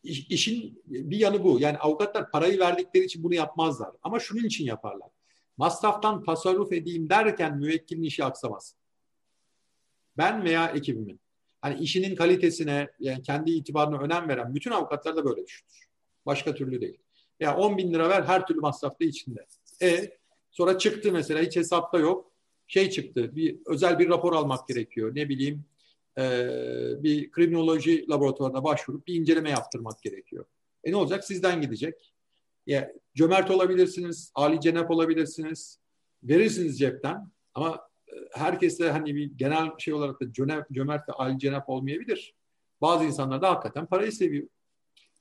iş, işin bir yanı bu. Yani avukatlar parayı verdikleri için bunu yapmazlar. Ama şunun için yaparlar. Masraftan tasarruf edeyim derken müvekkilin işi aksamaz. Ben veya ekibimin. Hani işinin kalitesine, yani kendi itibarına önem veren bütün avukatlar da böyle düşünür. Başka türlü değil. Ya 10 bin lira ver her türlü masrafta içinde. E sonra çıktı mesela hiç hesapta yok. Şey çıktı bir özel bir rapor almak gerekiyor. Ne bileyim e, bir kriminoloji laboratuvarına başvurup bir inceleme yaptırmak gerekiyor. E ne olacak? Sizden gidecek. Ya, cömert olabilirsiniz, Ali cenap olabilirsiniz. Verirsiniz cepten ama e, herkes de hani bir genel şey olarak da cömert, cömert ve Ali cenap olmayabilir. Bazı insanlar da hakikaten parayı seviyor.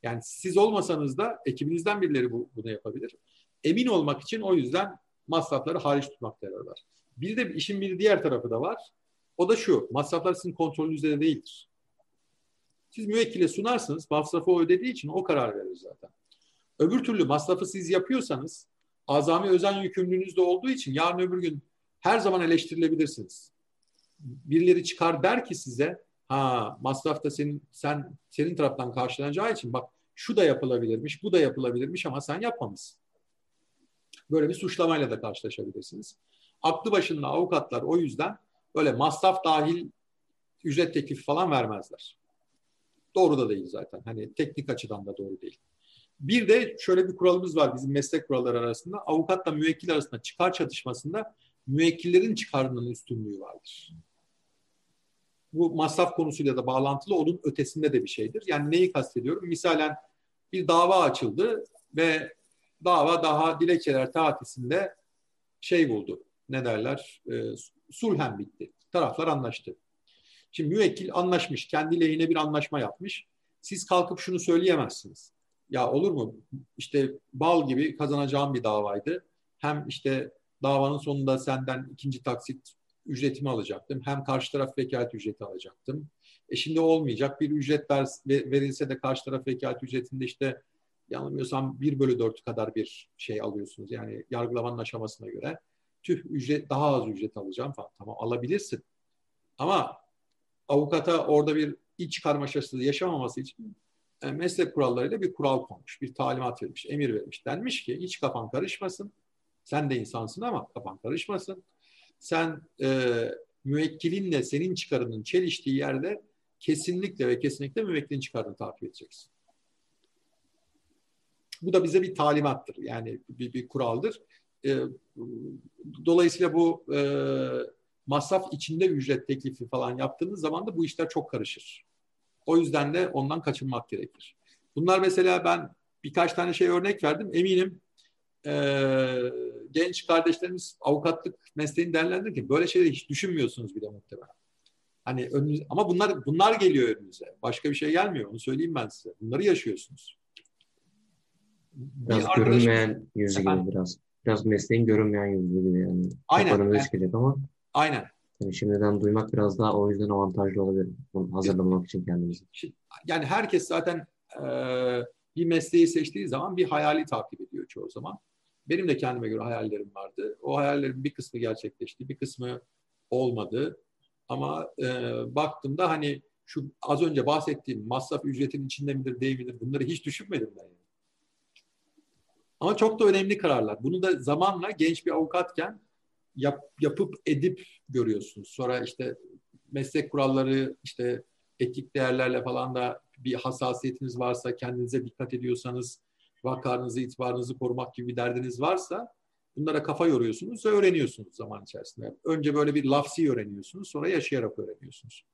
Yani siz olmasanız da ekibinizden birileri bu, bunu yapabilir. Emin olmak için o yüzden masrafları hariç tutmakta yarar. Bir de işin bir diğer tarafı da var. O da şu, masraflar sizin kontrolünüzde değildir. Siz müvekkile sunarsınız, masrafı o ödediği için o karar verir zaten. Öbür türlü masrafı siz yapıyorsanız, azami özen yükümlülüğünüz de olduğu için yarın öbür gün her zaman eleştirilebilirsiniz. Birileri çıkar der ki size, ha masraf da senin, sen, senin taraftan karşılanacağı için bak şu da yapılabilirmiş, bu da yapılabilirmiş ama sen yapmamışsın. Böyle bir suçlamayla da karşılaşabilirsiniz. Aklı başında avukatlar o yüzden böyle masraf dahil ücret teklifi falan vermezler. Doğru da değil zaten. Hani teknik açıdan da doğru değil. Bir de şöyle bir kuralımız var bizim meslek kuralları arasında. Avukatla müvekkil arasında çıkar çatışmasında müvekkillerin çıkarının üstünlüğü vardır. Bu masraf konusuyla da bağlantılı onun ötesinde de bir şeydir. Yani neyi kastediyorum? Misalen bir dava açıldı ve dava daha dilekçeler tatisinde şey buldu ne derler e, sulhen bitti. Taraflar anlaştı. Şimdi müvekkil anlaşmış, kendi lehine bir anlaşma yapmış. Siz kalkıp şunu söyleyemezsiniz. Ya olur mu? İşte bal gibi kazanacağım bir davaydı. Hem işte davanın sonunda senden ikinci taksit ücretimi alacaktım. Hem karşı taraf vekalet ücreti alacaktım. E şimdi olmayacak. Bir ücret verilse de karşı taraf vekalet ücretinde işte yanılmıyorsam 1 bölü 4 kadar bir şey alıyorsunuz. Yani yargılamanın aşamasına göre tüh ücret daha az ücret alacağım falan. Tamam alabilirsin. Ama avukata orada bir iç karmaşası yaşamaması için e, meslek kurallarıyla bir kural konmuş, bir talimat vermiş, emir vermiş. Denmiş ki hiç kafan karışmasın. Sen de insansın ama kafan karışmasın. Sen e, müvekkilinle senin çıkarının çeliştiği yerde kesinlikle ve kesinlikle müvekkilin çıkarını takip edeceksin. Bu da bize bir talimattır. Yani bir, bir kuraldır. E, dolayısıyla bu e, masraf içinde ücret teklifi falan yaptığınız zaman da bu işler çok karışır. O yüzden de ondan kaçınmak gerekir. Bunlar mesela ben birkaç tane şey örnek verdim. Eminim e, genç kardeşlerimiz avukatlık mesleğini değerlendirirken böyle şeyleri hiç düşünmüyorsunuz bile muhtemelen. Hani önünüz, ama bunlar bunlar geliyor önünüze. Başka bir şey gelmiyor. Onu söyleyeyim ben size. Bunları yaşıyorsunuz. Biraz görünmeyen yüzü gibi biraz biraz mesleğin görünmeyen yüzü gibi yani. Aynen. Çıkacak ama Aynen. Yani şimdiden duymak biraz daha o yüzden avantajlı olabilir. Bunu hazırlamak için kendimizi. Yani herkes zaten e, bir mesleği seçtiği zaman bir hayali takip ediyor çoğu zaman. Benim de kendime göre hayallerim vardı. O hayallerin bir kısmı gerçekleşti, bir kısmı olmadı. Ama e, baktığımda hani şu az önce bahsettiğim masraf ücretin içinde midir değil midir bunları hiç düşünmedim ben. Yani. Ama çok da önemli kararlar. Bunu da zamanla genç bir avukatken yap, yapıp edip görüyorsunuz. Sonra işte meslek kuralları, işte etik değerlerle falan da bir hassasiyetiniz varsa, kendinize dikkat ediyorsanız, vakarınızı, itibarınızı korumak gibi bir derdiniz varsa bunlara kafa yoruyorsunuz ve öğreniyorsunuz zaman içerisinde. Önce böyle bir lafsi öğreniyorsunuz, sonra yaşayarak öğreniyorsunuz.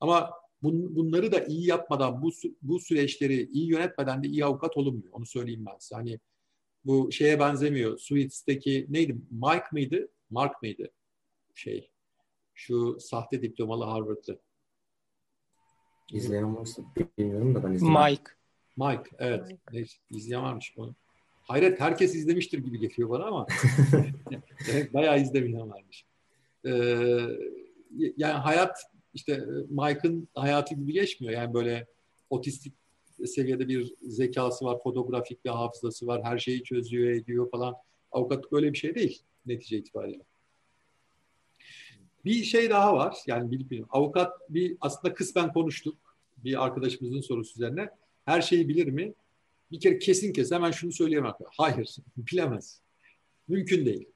Ama bun, bunları da iyi yapmadan, bu, bu süreçleri iyi yönetmeden de iyi avukat olunmuyor. Onu söyleyeyim ben size. Hani bu şeye benzemiyor. Suits'teki neydi? Mike mıydı? Mark mıydı? Şey, şu sahte diplomalı Harvard'lı. İzleyen varsa bilmiyorum da ben izledim. Mike. Mike, evet. Mike. İzleyen varmış bunu. Hayret, herkes izlemiştir gibi geliyor bana ama bayağı izlemeyen varmış. Ee, yani hayat işte Mike'ın hayatı gibi geçmiyor. Yani böyle otistik seviyede bir zekası var, fotografik bir hafızası var, her şeyi çözüyor, ediyor falan. Avukatlık öyle bir şey değil netice itibariyle. Bir şey daha var. Yani bilip bilip avukat bir aslında kısmen konuştuk. Bir arkadaşımızın sorusu üzerine. Her şeyi bilir mi? Bir kere kesin kes hemen şunu söyleyemem. Hayır, bilemez. Mümkün değil.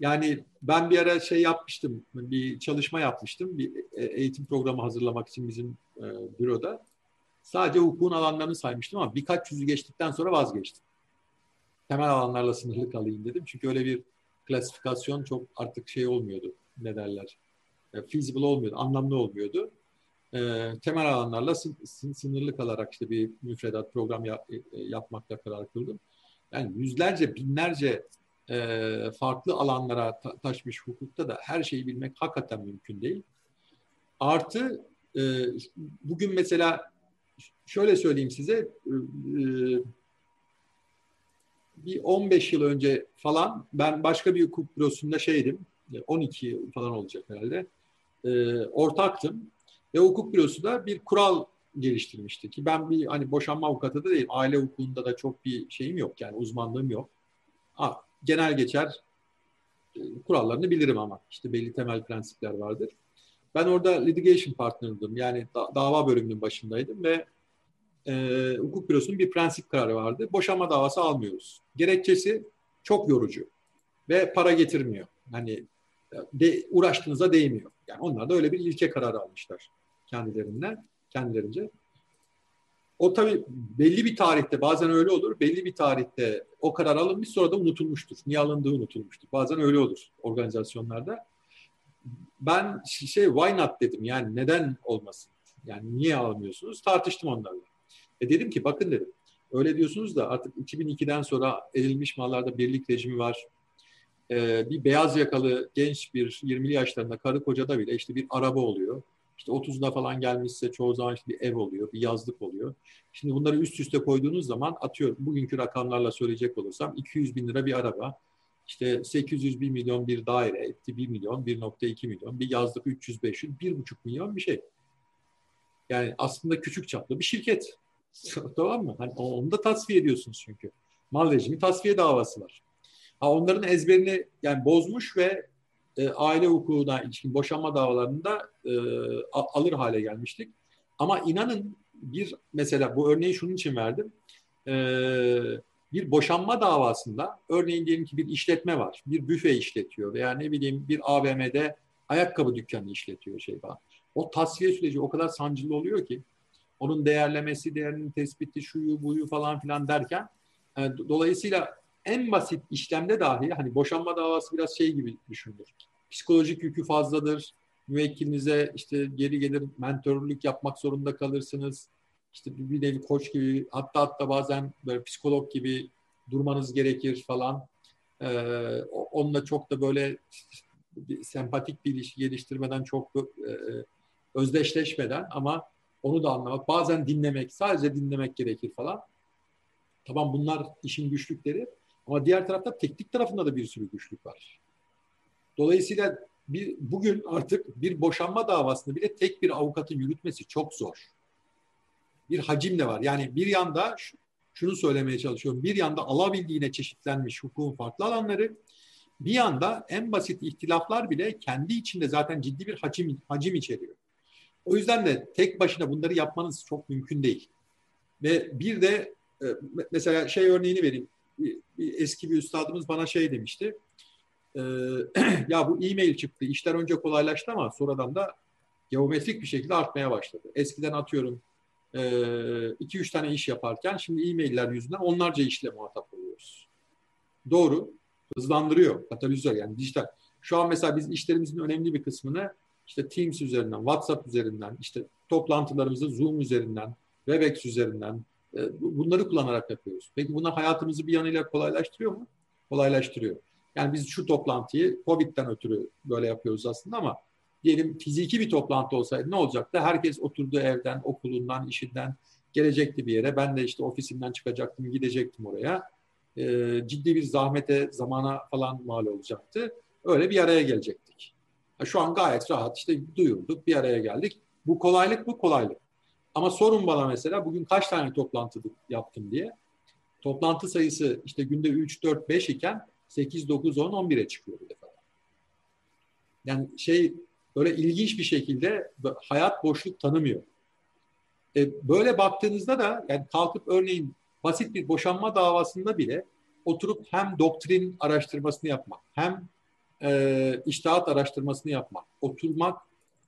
Yani ben bir ara şey yapmıştım, bir çalışma yapmıştım. Bir e, eğitim programı hazırlamak için bizim e, büroda. Sadece hukukun alanlarını saymıştım ama birkaç yüzü geçtikten sonra vazgeçtim. Temel alanlarla sınırlı kalayım dedim. Çünkü öyle bir klasifikasyon çok artık şey olmuyordu. Ne derler? E, feasible olmuyordu, anlamlı olmuyordu. E, temel alanlarla sınırlı kalarak işte bir müfredat program yap, e, yapmakla karar kıldım. Yani yüzlerce, binlerce e, farklı alanlara ta- taşmış hukukta da her şeyi bilmek hakikaten mümkün değil. Artı e, bugün mesela şöyle söyleyeyim size e, bir 15 yıl önce falan ben başka bir hukuk bürosunda şeydim 12 yıl falan olacak herhalde e, ortaktım ve hukuk bürosu da bir kural geliştirmişti ki ben bir hani boşanma avukatı da değilim aile hukukunda da çok bir şeyim yok yani uzmanlığım yok ha, genel geçer e, kurallarını bilirim ama işte belli temel prensipler vardır. Ben orada litigation partner'dım. Yani da, dava bölümünün başındaydım ve e, hukuk bürosunun bir prensip kararı vardı. Boşanma davası almıyoruz. Gerekçesi çok yorucu ve para getirmiyor. Hani de, uğraştığınıza değmiyor. Yani onlar da öyle bir ilke kararı almışlar kendilerinden, kendilerince. O tabii belli bir tarihte bazen öyle olur. Belli bir tarihte o karar alınmış sonra da unutulmuştur. Niye alındığı unutulmuştur. Bazen öyle olur organizasyonlarda. Ben şey why not dedim yani neden olmasın? Yani niye almıyorsunuz? Tartıştım onlarla. E dedim ki bakın dedim. Öyle diyorsunuz da artık 2002'den sonra edilmiş mallarda birlik rejimi var. Ee, bir beyaz yakalı genç bir 20'li yaşlarında karı kocada bile işte bir araba oluyor. İşte 30'da falan gelmişse çoğu zaman işte bir ev oluyor, bir yazlık oluyor. Şimdi bunları üst üste koyduğunuz zaman atıyorum bugünkü rakamlarla söyleyecek olursam 200 bin lira bir araba, işte 800 bin milyon bir daire, etti 1 milyon, 1.2 milyon, bir yazlık 300 500, 1.5 milyon bir şey. Yani aslında küçük çaplı bir şirket. tamam mı? Hani onu da tasfiye ediyorsunuz çünkü. Mal rejimi tasfiye davası var. Ha onların ezberini yani bozmuş ve e, aile hukukuna ilişkin boşanma davalarında e, alır hale gelmiştik. Ama inanın bir mesela bu örneği şunun için verdim. E, bir boşanma davasında örneğin diyelim ki bir işletme var. Bir büfe işletiyor veya ne bileyim bir AVM'de ayakkabı dükkanı işletiyor şey falan. O tasfiye süreci o kadar sancılı oluyor ki onun değerlemesi, değerinin tespiti, şuyu buyu falan filan derken e, dolayısıyla en basit işlemde dahi hani boşanma davası biraz şey gibi düşünülür. Psikolojik yükü fazladır. Müvekkilinize işte geri gelir mentörlük yapmak zorunda kalırsınız. İşte bir, nevi koç gibi hatta hatta bazen böyle psikolog gibi durmanız gerekir falan. Ee, onunla çok da böyle sempatik bir ilişki geliştirmeden çok e, özdeşleşmeden ama onu da anlamak, bazen dinlemek, sadece dinlemek gerekir falan. Tamam bunlar işin güçlükleri ama diğer tarafta teknik tarafında da bir sürü güçlük var. Dolayısıyla bir, bugün artık bir boşanma davasını bile tek bir avukatın yürütmesi çok zor. Bir hacim de var. Yani bir yanda şunu söylemeye çalışıyorum. Bir yanda alabildiğine çeşitlenmiş hukukun farklı alanları, bir yanda en basit ihtilaflar bile kendi içinde zaten ciddi bir hacim, hacim içeriyor. O yüzden de tek başına bunları yapmanız çok mümkün değil. Ve bir de e, mesela şey örneğini vereyim. Bir, bir eski bir üstadımız bana şey demişti. E, ya bu e-mail çıktı. İşler önce kolaylaştı ama sonradan da geometrik bir şekilde artmaya başladı. Eskiden atıyorum 2-3 e, tane iş yaparken şimdi e-mailler yüzünden onlarca işle muhatap oluyoruz. Doğru. Hızlandırıyor. Katalizör yani dijital. Şu an mesela biz işlerimizin önemli bir kısmını işte Teams üzerinden, WhatsApp üzerinden, işte toplantılarımızı Zoom üzerinden, Webex üzerinden bunları kullanarak yapıyoruz. Peki bunlar hayatımızı bir yanıyla kolaylaştırıyor mu? Kolaylaştırıyor. Yani biz şu toplantıyı Covid'den ötürü böyle yapıyoruz aslında ama diyelim fiziki bir toplantı olsaydı ne olacaktı? Herkes oturduğu evden, okulundan, işinden gelecekti bir yere. Ben de işte ofisimden çıkacaktım, gidecektim oraya. Ee, ciddi bir zahmete, zamana falan mal olacaktı. Öyle bir araya gelecektik. Şu an gayet rahat işte duyurduk, bir araya geldik. Bu kolaylık bu kolaylık. Ama sorun bana mesela bugün kaç tane toplantı yaptım diye. Toplantı sayısı işte günde 3, 4, 5 iken 8, 9, 10, 11'e çıkıyor bir defa. Yani şey böyle ilginç bir şekilde hayat boşluk tanımıyor. E, böyle baktığınızda da yani kalkıp örneğin basit bir boşanma davasında bile oturup hem doktrin araştırmasını yapmak, hem e, iştahat araştırmasını yapmak, oturmak,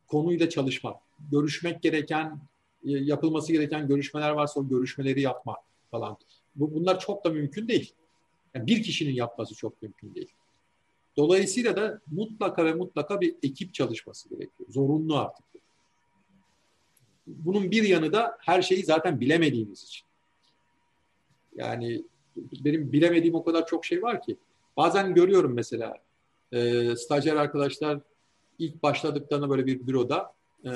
konuyla çalışmak, görüşmek gereken, yapılması gereken görüşmeler varsa o görüşmeleri yapmak falan. Bu, bunlar çok da mümkün değil. Yani bir kişinin yapması çok mümkün değil. Dolayısıyla da mutlaka ve mutlaka bir ekip çalışması gerekiyor. Zorunlu artık. Bunun bir yanı da her şeyi zaten bilemediğimiz için. Yani benim bilemediğim o kadar çok şey var ki. Bazen görüyorum mesela e, stajyer arkadaşlar ilk başladıklarında böyle bir büroda e,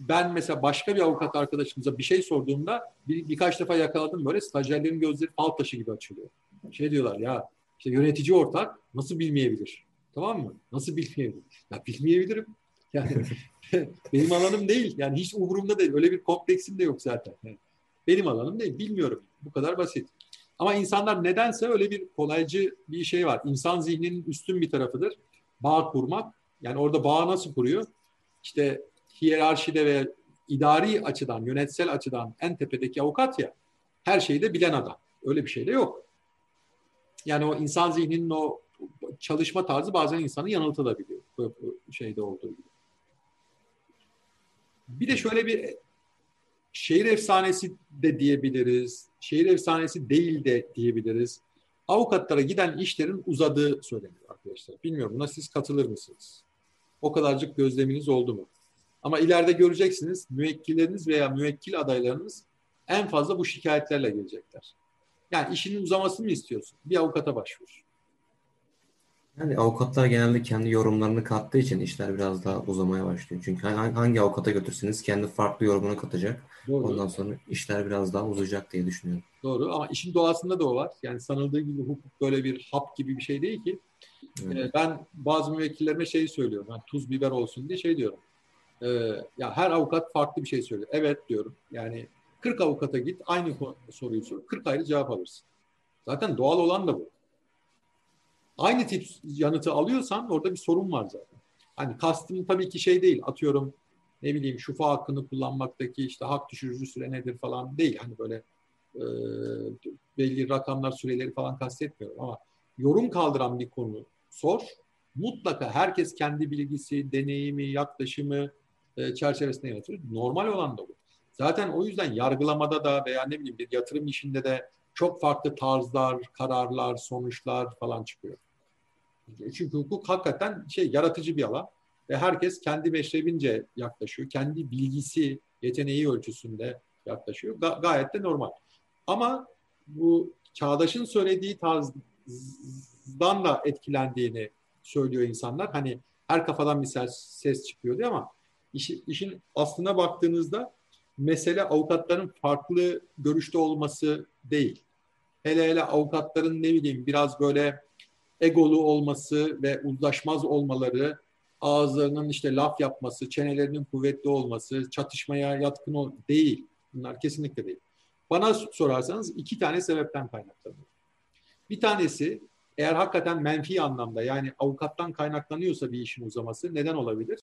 ben mesela başka bir avukat arkadaşımıza bir şey sorduğumda bir, birkaç defa yakaladım böyle stajyerlerin gözleri fal taşı gibi açılıyor. Şey diyorlar ya işte yönetici ortak nasıl bilmeyebilir? Tamam mı? Nasıl bilmeyebilir? Ya bilmeyebilirim. Yani benim alanım değil. Yani hiç umurumda değil. Öyle bir kompleksim de yok zaten. Yani benim alanım değil. Bilmiyorum. Bu kadar basit. Ama insanlar nedense öyle bir kolaycı bir şey var. İnsan zihninin üstün bir tarafıdır. Bağ kurmak. Yani orada bağ nasıl kuruyor? İşte hiyerarşide ve idari açıdan, yönetsel açıdan en tepedeki avukat ya, her şeyi de bilen adam. Öyle bir şey de yok. Yani o insan zihninin o çalışma tarzı bazen insanı yanıltabiliyor. Bu şeyde olduğu gibi. Bir de şöyle bir şehir efsanesi de diyebiliriz. Şehir efsanesi değil de diyebiliriz. Avukatlara giden işlerin uzadığı söyleniyor arkadaşlar. Bilmiyorum buna siz katılır mısınız? O kadarcık gözleminiz oldu mu? Ama ileride göreceksiniz müvekkilleriniz veya müvekkil adaylarınız en fazla bu şikayetlerle gelecekler. Yani işinin uzamasını mı istiyorsun? Bir avukata başvur. Yani avukatlar genelde kendi yorumlarını kattığı için işler biraz daha uzamaya başlıyor. Çünkü hangi avukata götürseniz kendi farklı yorumunu katacak. Doğru. Ondan sonra işler biraz daha uzayacak diye düşünüyorum. Doğru ama işin doğasında da o var. Yani sanıldığı gibi hukuk böyle bir hap gibi bir şey değil ki. Evet. Ee, ben bazı müvekkillerime şey söylüyorum. Yani tuz biber olsun diye şey diyorum. Ee, ya her avukat farklı bir şey söylüyor. Evet diyorum. Yani 40 avukata git aynı soruyu sor. 40 ayrı cevap alırsın. Zaten doğal olan da bu aynı tip yanıtı alıyorsan orada bir sorun var zaten. Hani kastım tabii ki şey değil atıyorum ne bileyim şufa hakkını kullanmaktaki işte hak düşürücü süre nedir falan değil. Hani böyle e, belli rakamlar süreleri falan kastetmiyorum ama yorum kaldıran bir konu sor. Mutlaka herkes kendi bilgisi, deneyimi, yaklaşımı e, çerçevesinde yaratır. Normal olan da bu. Zaten o yüzden yargılamada da veya ne bileyim bir yatırım işinde de çok farklı tarzlar, kararlar, sonuçlar falan çıkıyor. Çünkü hukuk hakikaten şey yaratıcı bir alan ve herkes kendi meşrebince yaklaşıyor. Kendi bilgisi, yeteneği ölçüsünde yaklaşıyor. Ga- gayet de normal. Ama bu çağdaşın söylediği tarzdan da etkilendiğini söylüyor insanlar. Hani her kafadan bir ses, ses çıkıyor diye ama işi, işin aslına baktığınızda mesele avukatların farklı görüşte olması değil. Hele hele avukatların ne bileyim biraz böyle egolu olması ve uzlaşmaz olmaları, ağızlarının işte laf yapması, çenelerinin kuvvetli olması, çatışmaya yatkın ol değil. Bunlar kesinlikle değil. Bana sorarsanız iki tane sebepten kaynaklanıyor. Bir tanesi eğer hakikaten menfi anlamda yani avukattan kaynaklanıyorsa bir işin uzaması neden olabilir?